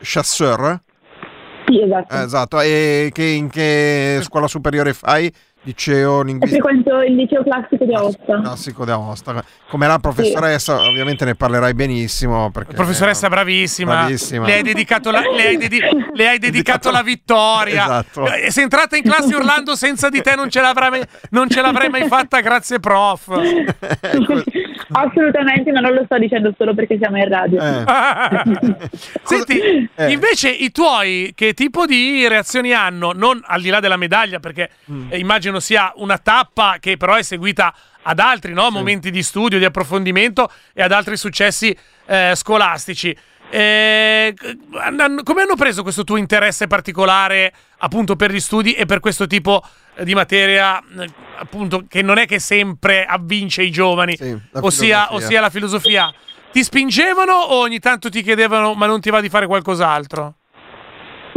C: Chasseur?
I: Sì, esatto.
C: Eh, esatto. E che, in che scuola superiore fai? Liceo
I: E
C: linguistico
I: frequento il liceo classico di Aosta.
C: classico di Aosta. Come la professoressa, ovviamente ne parlerai benissimo. Perché
B: Professoressa bravissima.
C: Bravissima.
B: Le hai dedicato la, le hai dedi- le hai dedicato la vittoria.
C: Esatto.
B: Eh, Sei entrata in classe urlando senza di te non ce l'avrei mai, non ce l'avrei mai fatta, grazie prof.
I: Assolutamente, ma non lo sto dicendo solo perché siamo in radio.
C: Eh.
B: Senti,
C: Eh.
B: invece i tuoi che tipo di reazioni hanno? Non al di là della medaglia, perché
C: Mm.
B: eh, immagino sia una tappa che però è seguita ad altri no? momenti di studio, di approfondimento e ad altri successi eh, scolastici. Eh, come hanno preso questo tuo interesse particolare appunto per gli studi e per questo tipo eh, di materia eh, appunto che non è che sempre avvince i giovani,
C: Sì, la
B: ossia, ossia la filosofia? Ti spingevano o ogni tanto ti chiedevano ma non ti va di fare qualcos'altro?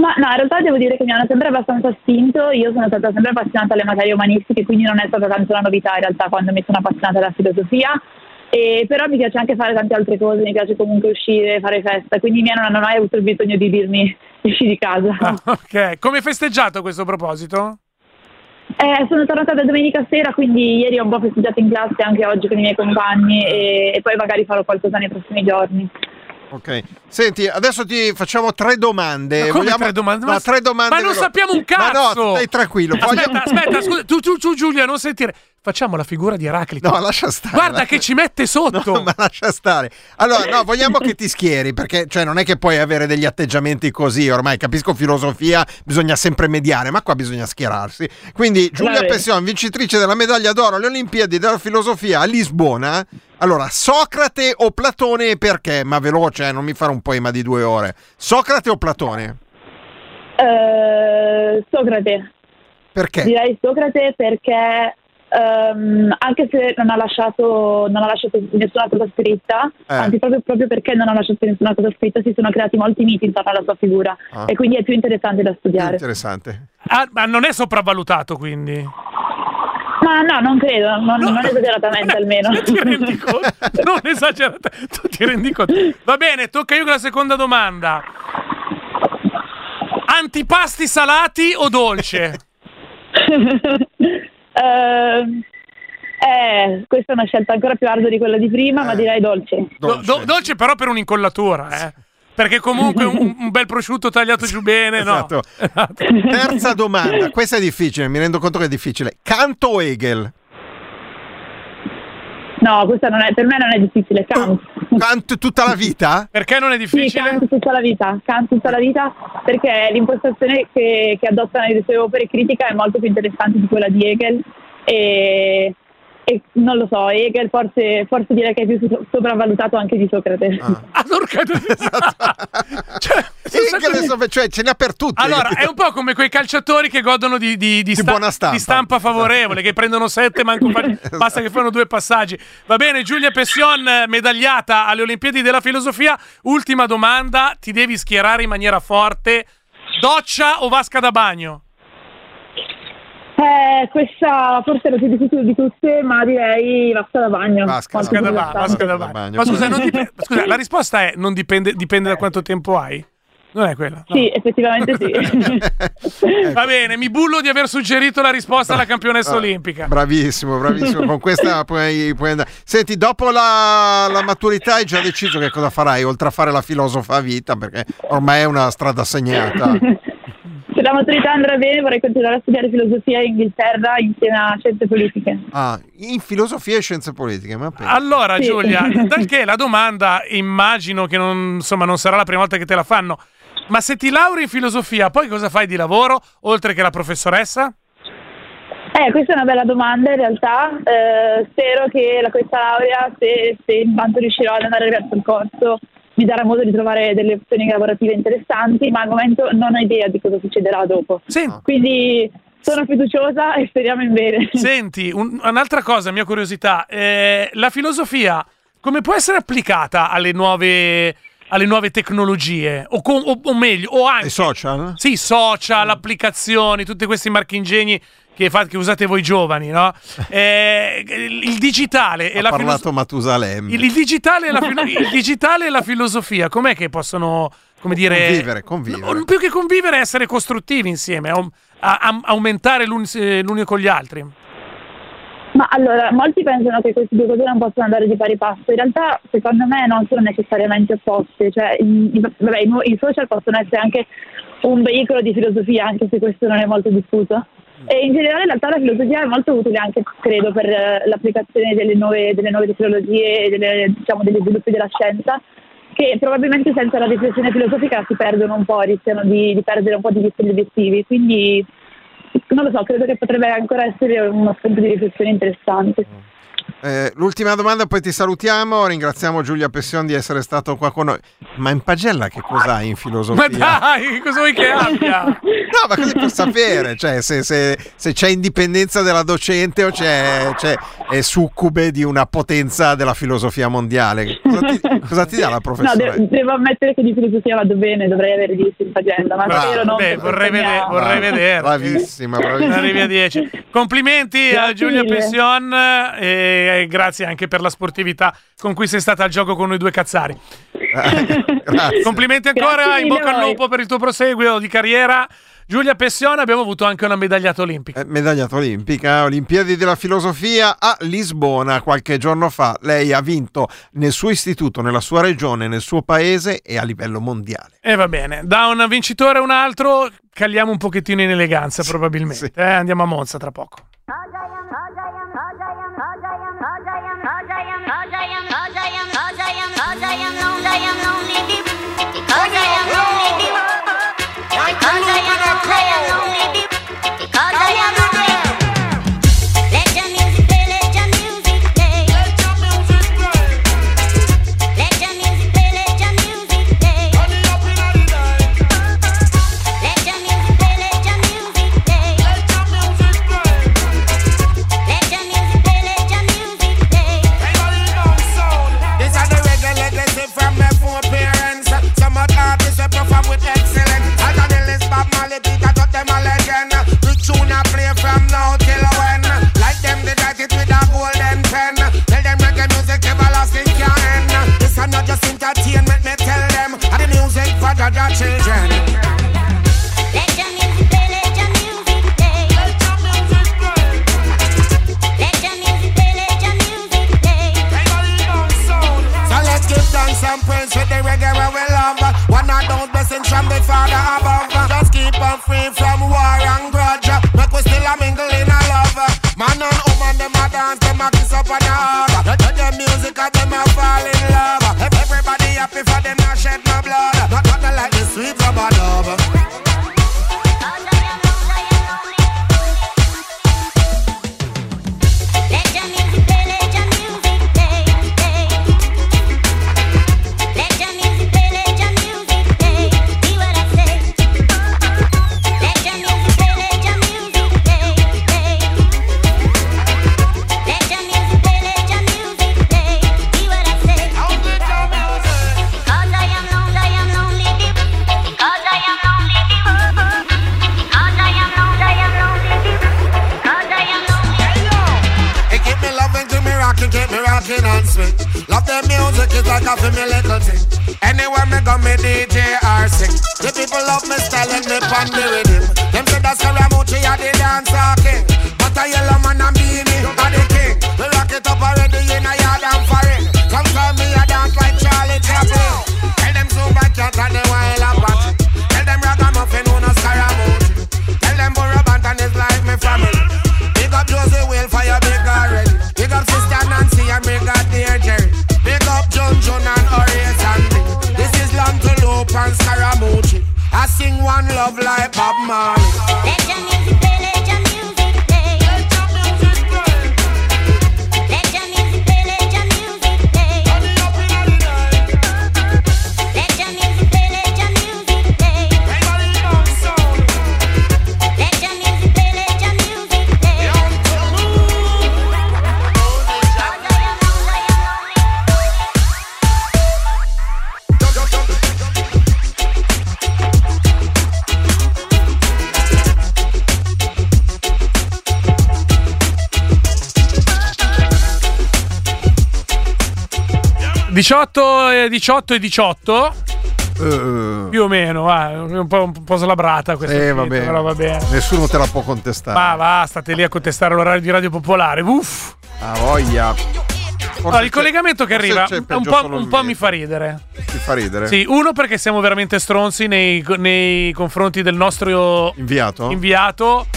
I: Ma no, in realtà devo dire che mi hanno sempre abbastanza spinto. Io sono stata sempre appassionata alle materie umanistiche, quindi non è stata tanto una novità in realtà quando mi sono appassionata alla filosofia. E però mi piace anche fare tante altre cose, mi piace comunque uscire, fare festa, quindi i miei non hanno mai avuto il bisogno di dirmi esci di casa.
B: Ah, ok, come hai festeggiato a questo proposito?
I: Eh, sono tornata da domenica sera, quindi ieri ho un po' festeggiato in classe anche oggi con i miei compagni e, e poi magari farò qualcosa nei prossimi giorni.
C: Ok. Senti, adesso ti facciamo tre domande.
B: Ma come tre domande?
C: No,
B: Ma-
C: tre domande
B: ma non sappiamo un
C: Ma
B: cazzo!
C: no, stai tranquillo.
B: Aspetta,
C: voglio-
B: aspetta, scusa, tu, tu, tu, Giulia, non sentire. Facciamo la figura di Eraclito.
C: No, lascia stare.
B: Guarda
C: lascia-
B: che ci mette sotto.
C: No, ma lascia stare. Allora, no, vogliamo che ti schieri, perché cioè, non è che puoi avere degli atteggiamenti così, ormai capisco filosofia, bisogna sempre mediare, ma qua bisogna schierarsi. Quindi Giulia. Pession, vincitrice della medaglia d'oro alle Olimpiadi della filosofia a Lisbona. Allora, Socrate o Platone e perché? Ma veloce, eh, non mi fare un poema di due ore. Socrate o Platone?
I: Eh, Socrate,
C: Perché?
I: direi Socrate perché ehm, anche se non ha lasciato, non ha lasciato nessuna cosa scritta,
C: Eh.
I: anzi proprio, proprio perché non ha lasciato nessuna cosa scritta si sono creati molti miti intorno alla sua figura
C: Ah.
I: e quindi è più interessante da studiare.
C: Interessante.
B: Ah, ma non è sopravvalutato quindi.
I: Ma no, non credo, non, non esageratamente almeno.
B: Ti rendi conto? Non esagerate, tu ti rendi conto. Va bene, tocca io con la seconda domanda. Antipasti salati o dolce?
I: Ehm, eh, questa è una scelta ancora più ardua di quella di prima, ma direi dolce.
B: Do- do- dolce però per un'incollatura, eh. Perché comunque un, un bel prosciutto tagliato giù bene, no?
C: Esatto. Terza domanda, questa è difficile, mi rendo conto che è difficile. Canto o Hegel?
I: No, questa non è, per me non è difficile, canto.
C: Canto tutta la vita?
B: Perché non è
I: Sì, canto tutta la vita, canto tutta la vita perché l'impostazione che, che adotta nelle sue opere critica è molto più interessante di quella di Hegel e, e non lo so, Hegel forse, forse direi che è più so- sopravvalutato anche di Socrate.
B: Ah, porca-
C: Hegel è sopra- cioè ce n'ha per tutti.
B: Allora, è un po' come quei calciatori che godono di, di- di sta-
C: buona stampa.
B: di stampa favorevole, che prendono sette, manco fa- basta che fanno due passaggi. Va bene, Giulia Pession, medagliata alle Olimpiadi della Filosofia. Ultima domanda, ti devi schierare in maniera forte. Doccia o vasca da bagno?
I: Eh, questa forse è la più difficile di tutte, ma direi vasca da bagno.
B: Vasca,
I: Molto
B: da, ba- vasca da bagno. Ma scusa, non dipende- scusa, la risposta è non dipende, dipende da quanto tempo hai? Non è quella? No.
I: Sì, effettivamente sì.
B: Va bene, mi bullo di aver suggerito la risposta alla campionessa
C: Ah,
B: olimpica.
C: Bravissimo, bravissimo. Con questa puoi, puoi andare. Senti, dopo la, la maturità hai già deciso che cosa farai, oltre a fare la filosofa a vita, perché ormai è una strada segnata.
I: La maturità andrà bene vorrei continuare a studiare filosofia in Inghilterra insieme a scienze politiche.
C: Ah, in filosofia e scienze politiche, ma pensa.
B: Allora,
I: Sì.
B: Giulia, dal che la domanda immagino che non, insomma, non sarà la prima volta che te la fanno. Ma se ti lauri in filosofia, poi cosa fai di lavoro, oltre che la professoressa?
I: Eh, questa è una bella domanda in realtà. Eh, spero che la, questa laurea, se, se intanto riuscirò ad andare verso il corso, mi darà modo di trovare delle opzioni lavorative interessanti, ma al momento non ho idea di cosa succederà dopo. Quindi sono fiduciosa e speriamo in bene.
B: Senti, un- un'altra cosa, mia curiosità, eh, la filosofia come può essere applicata alle nuove, alle nuove tecnologie? O, com- o- o meglio, o anche...
C: I social?
B: Sì, social, applicazioni, tutti questi marchingegni che, fa- che usate voi giovani, no? Eh, il digitale e
C: Ha
B: la
C: parlato. Matusalemme.
B: Il, il digitale e la filo- il digitale e la filosofia, com'è che possono, come dire...
C: Convivere, convivere.
B: No, più che convivere, essere costruttivi insieme, aum- a- a- aumentare l'un- eh, l'uno con gli altri.
I: Ma allora, molti pensano che queste due cose non possono andare di pari passo. In realtà, secondo me, non sono necessariamente opposte. Cioè, i, i- vabbè, i, i social possono essere anche un veicolo di filosofia, anche se questo non è molto diffuso. E in generale, in realtà, la filosofia è molto utile anche, credo, per eh, l'applicazione delle nuove, delle nuove tecnologie e delle, diciamo, degli sviluppi della scienza, che probabilmente senza la riflessione filosofica si perdono un po', rischiano di, di perdere un po' di vista gli obiettivi. Quindi, non lo so, credo che potrebbe ancora essere uno spunto di riflessione interessante.
C: Eh, l'ultima domanda, poi ti salutiamo. Ringraziamo Giulia Pession di essere stato qua con noi. Ma in pagella che cosa hai in filosofia?
B: Ma dai, cosa vuoi che abbia?
C: No, ma così per sapere, cioè se, se- se c'è indipendenza della docente o c'è, c'è- è succube di una potenza della filosofia mondiale. Cosa ti, cosa ti dà la
I: No,
C: professoressa?
I: de- devo ammettere che di filosofia vado bene, dovrei avere 10 in pagella, ma
C: Bravo.
I: spero non
B: Beh, vorrei, vede- vorrei vedere.
C: Bravissima, bravissima.
B: Arrivi a 10. Complimenti a
I: Grazie
B: Giulia
I: mille.
B: Pension e e grazie anche per la sportività con cui sei stata al gioco con noi due cazzari. Complimenti ancora, in bocca al lupo per il tuo proseguio di carriera. Giulia Pension, abbiamo avuto anche una medagliata olimpica.
C: Eh, Medagliata olimpica, Olimpiadi della filosofia a Lisbona qualche giorno fa. Lei ha vinto nel suo istituto, nella sua regione, nel suo paese e a livello mondiale.
B: E va bene, da un vincitore a un altro caliamo un pochettino in eleganza probabilmente. Eh, andiamo a Monza tra poco.
J: entertainment, me tell them, and the music for the, children. Let music play, let music play. Let music play. Let music play, So let's give thanks and with the reggae we love. One of those blessings from the Father above. Just keep us free from war and grudge. Make we still a
B: mingling. 18 e 18 e 18
C: Eh,
B: più o meno, va, un po', un po' slabrata questa
C: eh, vabbè.
B: però va bene.
C: Nessuno te la può contestare.
B: Ma va, state lì a contestare l'orario di Radio Popolare. Uff.
C: Ah, voglia.
B: Allora, il collegamento che arriva un po', un po' mi fa ridere.
C: Ti fa ridere?
B: Sì, uno perché siamo veramente stronzi nei, nei confronti del nostro
C: Inviato?
B: inviato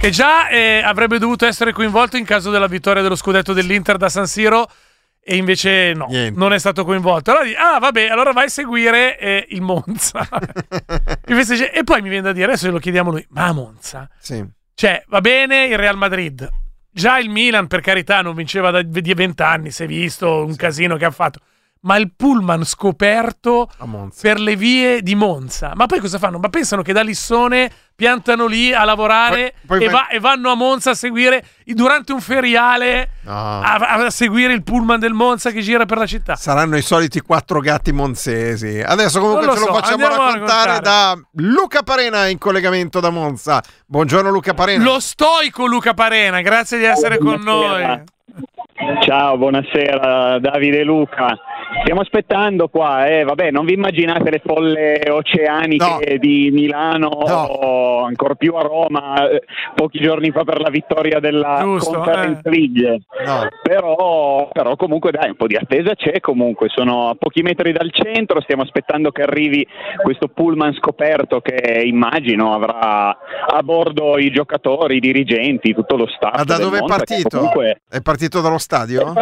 B: che già eh, avrebbe dovuto essere coinvolto in caso della vittoria dello scudetto dell'Inter da San Siro e invece no, non è stato coinvolto. Allora, di- ah, vabbè, allora vai a seguire eh, il Monza. Dice- e poi mi viene da dire, adesso lo chiediamo lui, ma Monza?
C: Sì.
B: Cioè, va bene il Real Madrid. Già il Milan, per carità, non vinceva da di 20 anni, si è visto un casino che ha fatto. Ma il pullman scoperto per le vie di Monza. Ma poi cosa fanno? Ma pensano che da Lissone piantano lì a lavorare
C: Poi- poi
B: e, va- e vanno a Monza a seguire durante un feriale
C: No.
B: a, a seguire il pullman del Monza che gira per la città.
C: Saranno i soliti quattro gatti monzesi. Adesso comunque
B: lo
C: ce lo
B: so,
C: facciamo
B: andiamo a
C: raccontare
B: raccontare.
C: da Luca Parena in collegamento da Monza. Buongiorno Luca Parena.
B: Lo stoico Luca Parena, grazie di essere con noi.
K: Ciao, buonasera Davide e Luca. Stiamo aspettando qua, eh, vabbè, non vi immaginate le folle oceaniche di Milano o ancora più a Roma eh, pochi giorni fa per la vittoria della
B: Giusto,
K: Conference
B: eh.
K: League. Però, però comunque dai, un po' di attesa c'è comunque, sono a pochi metri dal centro, stiamo aspettando che arrivi questo pullman scoperto che immagino avrà a bordo i giocatori, i dirigenti, tutto lo staff.
C: Ma da dove è
K: Monza, che
C: partito?
K: comunque-
C: È partito dallo stadio?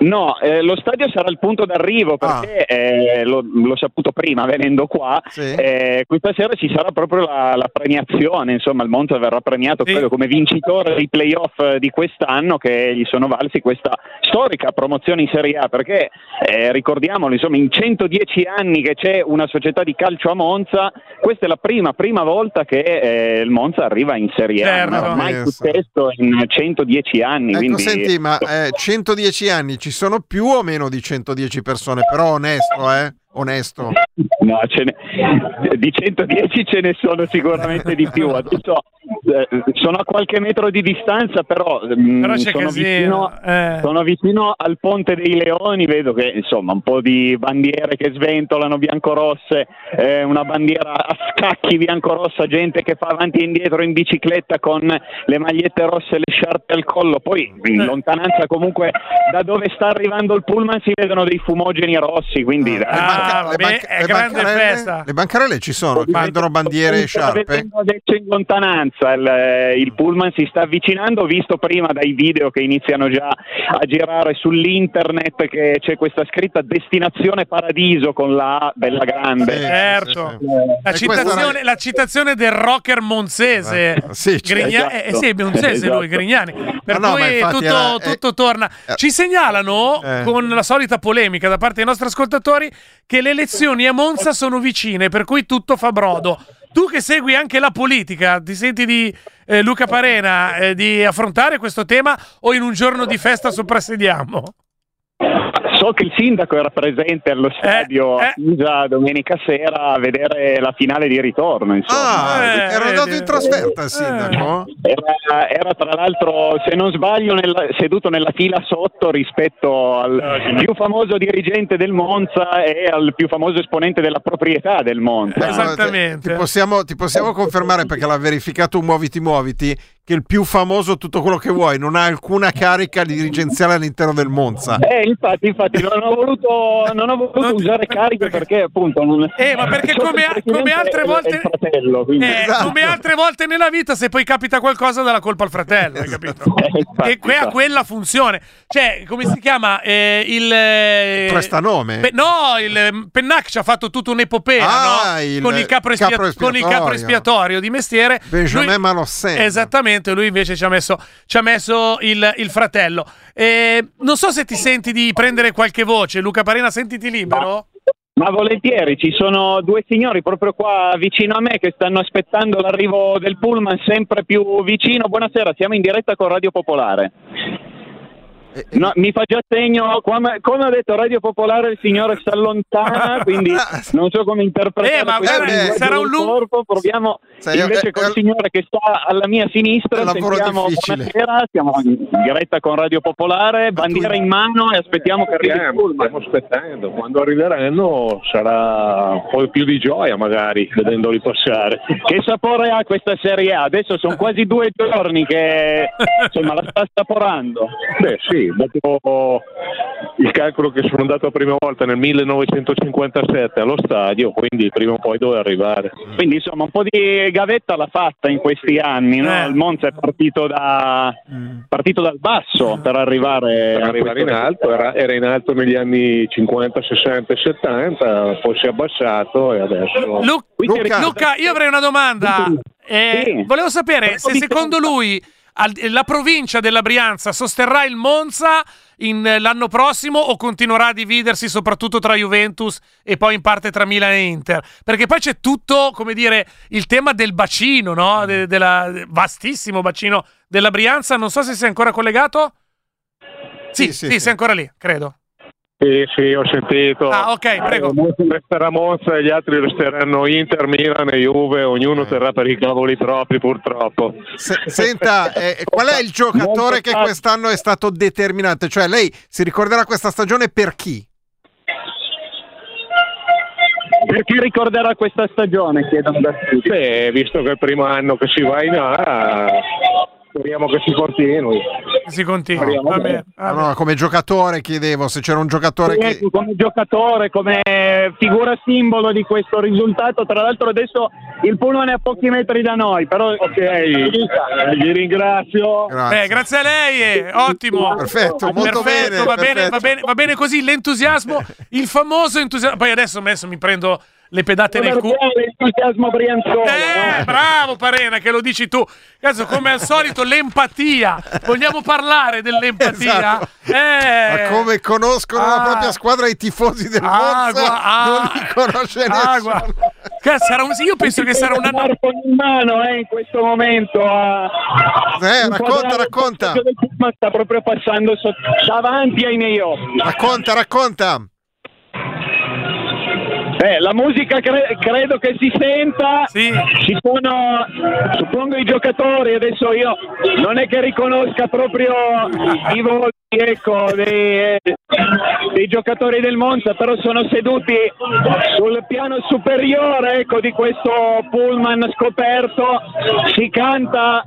K: No, eh, lo stadio sarà il punto d'arrivo perché eh, l'ho, l'ho saputo prima venendo qua. eh, questa sera ci sarà proprio la, la premiazione, insomma, il Monza verrà premiato credo come vincitore dei playoff eh, di quest'anno che gli sono valsi questa storica promozione in Serie A perché eh, ricordiamolo, insomma, in 110 anni che c'è una società di calcio a Monza, questa è la prima, prima volta che eh, il Monza arriva in Serie A, non
C: Certo.
K: era mai
C: Pensa.
K: successo in 110 anni.
C: Ecco,
K: quindi...
C: senti, ma eh, 110 anni ci sono più o meno di 110 persone? Però onesto, eh? Onesto.
K: No, ce ne- di 110 ce ne sono sicuramente di più. Adesso eh, sono a qualche metro di distanza, però, mm,
B: Però c'è
K: sono, vicino,
B: eh.
K: sono vicino al Ponte dei Leoni. Vedo che insomma un po' di bandiere che sventolano biancorosse, eh, una bandiera a scacchi biancorossa, gente che fa avanti e indietro in bicicletta con le magliette rosse e le sciarpe al collo. Poi in lontananza, comunque, da dove sta arrivando il pullman si vedono dei fumogeni rossi. Quindi
B: Ah, vabbè, è grande
C: bancarelle-
B: festa.
C: Le bancarelle ci sono, che vendono bandiere e sciarpe.
K: Adesso in lontananza il, eh, il pullman si sta avvicinando, ho visto prima dai video che iniziano già a girare sull'internet che c'è questa scritta destinazione paradiso con la A bella grande.
B: Certo. La,
K: E
B: citazione, la citazione del rocker monzese.
C: Eh, sì,
B: Grigna-
K: certo.
B: eh, sì, è monzese
K: Esatto.
B: lui, Grignani. Per
C: Ah, no,
B: cui
C: infatti
B: tutto,
C: era- eh,
B: tutto torna. Ci segnalano,
C: Eh.
B: con la solita polemica da parte dei nostri ascoltatori, che le elezioni a Monza sono vicine, per cui tutto fa brodo. Tu che segui anche la politica, ti senti di eh, Luca Parena eh, di affrontare questo tema o in un giorno di festa soprassediamo?
K: So che il sindaco era presente allo stadio a Pisa domenica sera a vedere la finale di ritorno. Insomma.
C: Ah,
B: Eh,
C: era andato in trasferta il sindaco?
K: Era, era tra l'altro, se non sbaglio, nella- seduto nella fila sotto rispetto al più famoso dirigente del Monza e al più famoso esponente della proprietà del Monza.
C: Ti possiamo, ti possiamo confermare perché l'ha verificato un Muoviti Muoviti che il più famoso tutto quello che vuoi non ha alcuna carica dirigenziale all'interno del Monza.
K: Eh, infatti, infatti non ho voluto, non ho voluto usare cariche perché appunto non
B: Eh, ma perché
K: che
B: come, come altre volte
K: il fratello,
B: Eh,
K: Esatto.
B: come altre volte nella vita se poi capita qualcosa dà la colpa al fratello, hai capito? e que- ha quella funzione. Cioè, come si chiama eh, il eh,
C: Prestanome?
B: Pe- no, il eh, Pennac ci ha fatto tutta un'epopea,
C: Ah,
B: no?
C: il
B: con, il capro espia-
C: capro
B: con il capro
C: espiatorio.
B: di mestiere.
C: Benjamin
B: Lui-
C: Malossen.
B: Esattamente, lui invece ci ha messo, ci ha messo il, il fratello. Eh, non so se ti senti di prendere qualche voce, Luca Parena, sentiti libero?
K: Ma volentieri, ci sono due signori proprio qua vicino a me che stanno aspettando l'arrivo del pullman sempre più vicino. Buonasera, siamo in diretta con Radio Popolare. No, mi fa già segno, come, come ho detto Radio Popolare il signore si allontana, quindi non so come interpretare
B: Eh, ma
K: linguaggio
B: sarà un lungo-
K: corpo. Proviamo
C: Sai,
K: invece
C: è-
K: col
C: è-
K: signore che sta alla mia sinistra, sentiamo buonasera, siamo in diretta con Radio Popolare, bandiera in mano e aspettiamo che arrivi il
L: stiamo aspettando, quando arriveranno sarà un po' più di gioia magari vedendoli passare.
K: Che sapore ha questa Serie A? Adesso sono quasi due giorni che insomma la sta assaporando.
L: Beh sì, dopo il calcolo che sono andato la prima volta nel 1957 allo stadio, quindi prima o poi dove arrivare.
K: Quindi insomma un po' di gavetta l'ha fatta in questi anni, no? Il Monza è partito, da, partito dal basso per arrivare,
L: Per arrivare in alto, era, era in alto negli anni 50, 60 e 70, poi si è abbassato e adesso...
B: Lu- Luca, io avrei una domanda. Eh, Volevo sapere se secondo lui la provincia della Brianza sosterrà il Monza in- l'anno prossimo o continuerà a dividersi soprattutto tra Juventus e poi in parte tra Milan e Inter? Perché poi c'è tutto, come dire, il tema del bacino, no? De- della, vastissimo bacino della Brianza. Non so se sei ancora collegato. Sì, sì, sei ancora lì, credo.
L: Sì, sì, ho sentito.
B: Ah, ok, prego.
L: Eh, Resterà Monza e gli altri resteranno Inter, Milan e Juve, ognuno terrà per i cavoli propri purtroppo.
C: Se- senta, eh, qual è il giocatore che quest'anno è stato determinante? Cioè, lei si ricorderà questa stagione per chi?
K: Per chi ricorderà questa stagione, chiedono da tutti.
L: Beh, visto che è il primo anno che si va in A, speriamo che si continui.
B: Si continua.
L: Speriamo
B: Va
L: bene.
B: bene.
C: No, no, come giocatore chiedevo se c'era un giocatore
K: Sì,
C: che...
K: ecco, come giocatore, come figura simbolo di questo risultato. Tra l'altro adesso il pullman è a pochi metri da noi, però
L: Ok, vi ringrazio.
C: Grazie.
B: Eh, grazie a lei, eh, ottimo.
C: Perfetto, molto
B: Perfetto,
C: bene,
B: va, bene
C: perfetto.
B: va, bene, va bene così. L'entusiasmo, il famoso entusiasmo. Poi adesso, adesso mi prendo le pedate nel culo.
K: L'entusiasmo brianzone.
B: Eh, bravo Parena, che lo dici tu. Cazzo, come al solito, l'empatia. Vogliamo parlare dell'empatia?
C: Esatto.
B: Eh.
C: Ma come conoscono la
B: Ah.
C: propria squadra i tifosi del
B: Ah,
C: Monza,
B: ah.
C: non li conosce
B: Ah,
C: nessuno.
B: Cazzo, sarà un- io penso che sarà un anno.
K: in mano eh, in questo momento. a-
C: Eh, racconta, racconta.
K: pullman sta proprio passando sotto- davanti ai miei occhi.
C: Racconta, racconta.
K: Beh, la musica cre- credo che si senta. Ci sono, suppongo, i giocatori. Adesso io non è che riconosca proprio i, i volti ecco, dei, dei giocatori del Monza, però sono seduti sul piano superiore ecco, di questo pullman scoperto. Si canta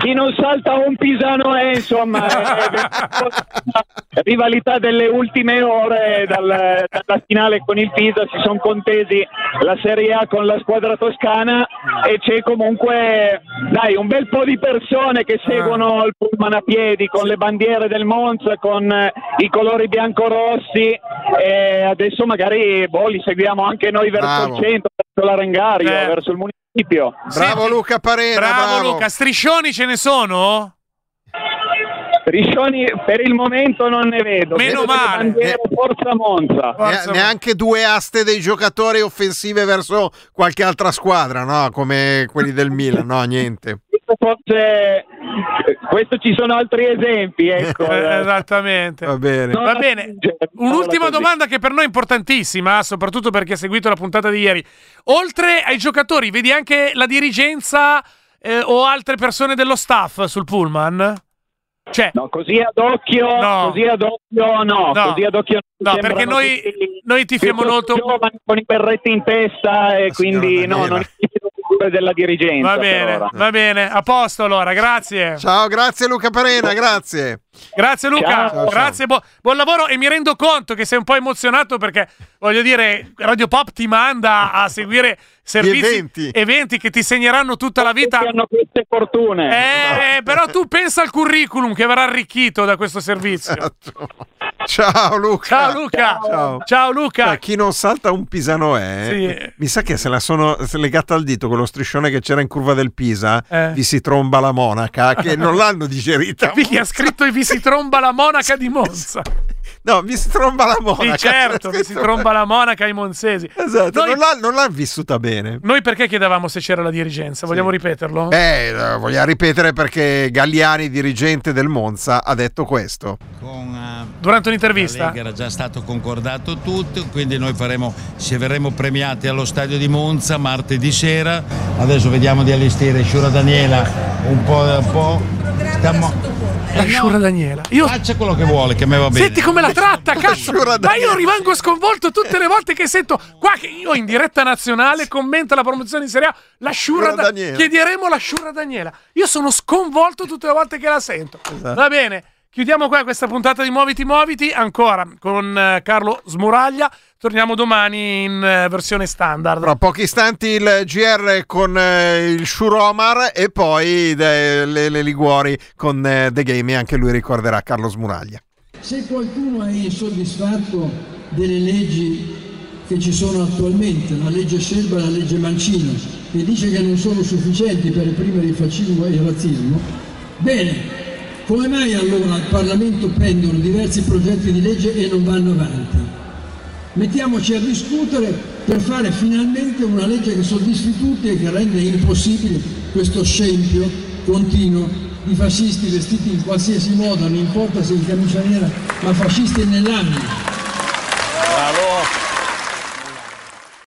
K: chi non salta un pisano è, insomma, è- è- rivalità delle ultime ore dal- dalla finale con il Pisa si sono contesi la Serie A con la squadra toscana e c'è comunque dai un bel po' di persone che seguono il pullman a piedi con le bandiere del Monza con eh, i colori bianco-rossi e adesso magari boh, li seguiamo anche noi verso
C: Bravo.
K: il centro, verso l'Arengario,
B: Eh.
K: verso il municipio.
C: Bravo Luca Parena,
B: Bravo,
C: bravo.
B: Luca, striscioni ce ne sono?
K: Striscioni per il momento non ne vedo.
B: Meno
K: Vedo
B: male.
K: bandiere Forza Monza.
C: Ne- neanche due aste dei giocatori offensive verso qualche altra squadra, no? Come quelli del Milan, no, niente.
K: Forse questo ci sono altri esempi, ecco.
B: Eh, esattamente.
C: Va bene.
B: Va bene. Un'ultima domanda che per noi è importantissima, soprattutto perché ha seguito la puntata di ieri. Oltre ai giocatori, vedi anche la dirigenza eh, o altre persone dello staff sul pullman? Cioè,
K: No, così ad occhio,
B: No.
K: così ad occhio no,
B: No.
K: così ad occhio
B: No, perché noi- noi tifiamo molto-
K: giovani con i berretti in testa e quindi no, non pure della dirigenza
B: va
K: per
B: bene,
K: ora.
B: va bene, a posto allora, grazie.
C: Ciao, grazie Luca Parena, grazie.
B: Grazie Luca,
C: Ciao, ciao.
B: grazie, buo- buon lavoro e mi rendo conto che sei un po' emozionato perché voglio dire, Radio Pop ti manda a seguire servizi,
C: eventi.
B: eventi che ti segneranno tutta la vita.
K: Tutti hanno queste fortune.
B: Eh, però tu pensa al curriculum che verrà arricchito da questo servizio.
C: Ciao Luca.
B: Ciao Luca.
C: Ciao.
B: Ciao Luca.
C: Cioè, chi non salta un pisano è.
B: Sì.
C: Mi sa che se la sono legata al dito con lo striscione che c'era in curva del Pisa,
B: Eh.
C: vi si tromba la monaca, che non l'hanno digerita.
B: Qui ha scritto vi si tromba la monaca di Monza.
C: No, vi si tromba la monaca.
B: Sì, certo, vi si tromba la monaca ai monzesi.
C: Esatto,
B: Noi,
C: non, l'ha, non l'ha vissuta bene.
B: noi perché chiedevamo se c'era la dirigenza? Vogliamo ripeterlo?
C: Beh, eh, voglio ripetere perché Galliani, dirigente del Monza, ha detto questo.
B: Durante un'intervista?
M: La Lega era già stato concordato tutto, quindi noi faremo, ci verremo premiati allo stadio di Monza martedì sera. Adesso vediamo di allestire Sciura Daniela un po'. Un po'. Stiamo-
B: La Sciura Daniela. Io...
M: Faccia quello che vuole, che a me va bene.
B: Senti come la tratta, cazzo! Ma io rimango sconvolto tutte le volte che sento qua che io in diretta nazionale commenta la promozione in Serie A, la Sciura
C: Sciura
B: Da-
C: Daniela.
B: Chiederemo la Sciura Daniela. Io sono sconvolto tutte le volte che la sento.
C: Esatto.
B: Va bene. Chiudiamo qua questa puntata di Muoviti Muoviti ancora con eh, Carlo Smuraglia. Torniamo domani in eh, versione standard.
C: Tra pochi istanti il GR con eh, il Shuromar e poi le, le Liguori con The Game e anche lui ricorderà Carlo Smuraglia.
A: Se qualcuno è insoddisfatto delle leggi che ci sono attualmente, la legge Scelba e la legge Mancino, e dice che non sono sufficienti per reprimere il fascismo e il razzismo, bene, come mai allora al Parlamento pendono diversi progetti di legge e non vanno avanti? Mettiamoci a discutere per fare finalmente una legge che soddisfi tutti e che rende impossibile questo scempio continuo di fascisti vestiti in qualsiasi modo, non importa se in camicia nera, ma fascisti nell'anima.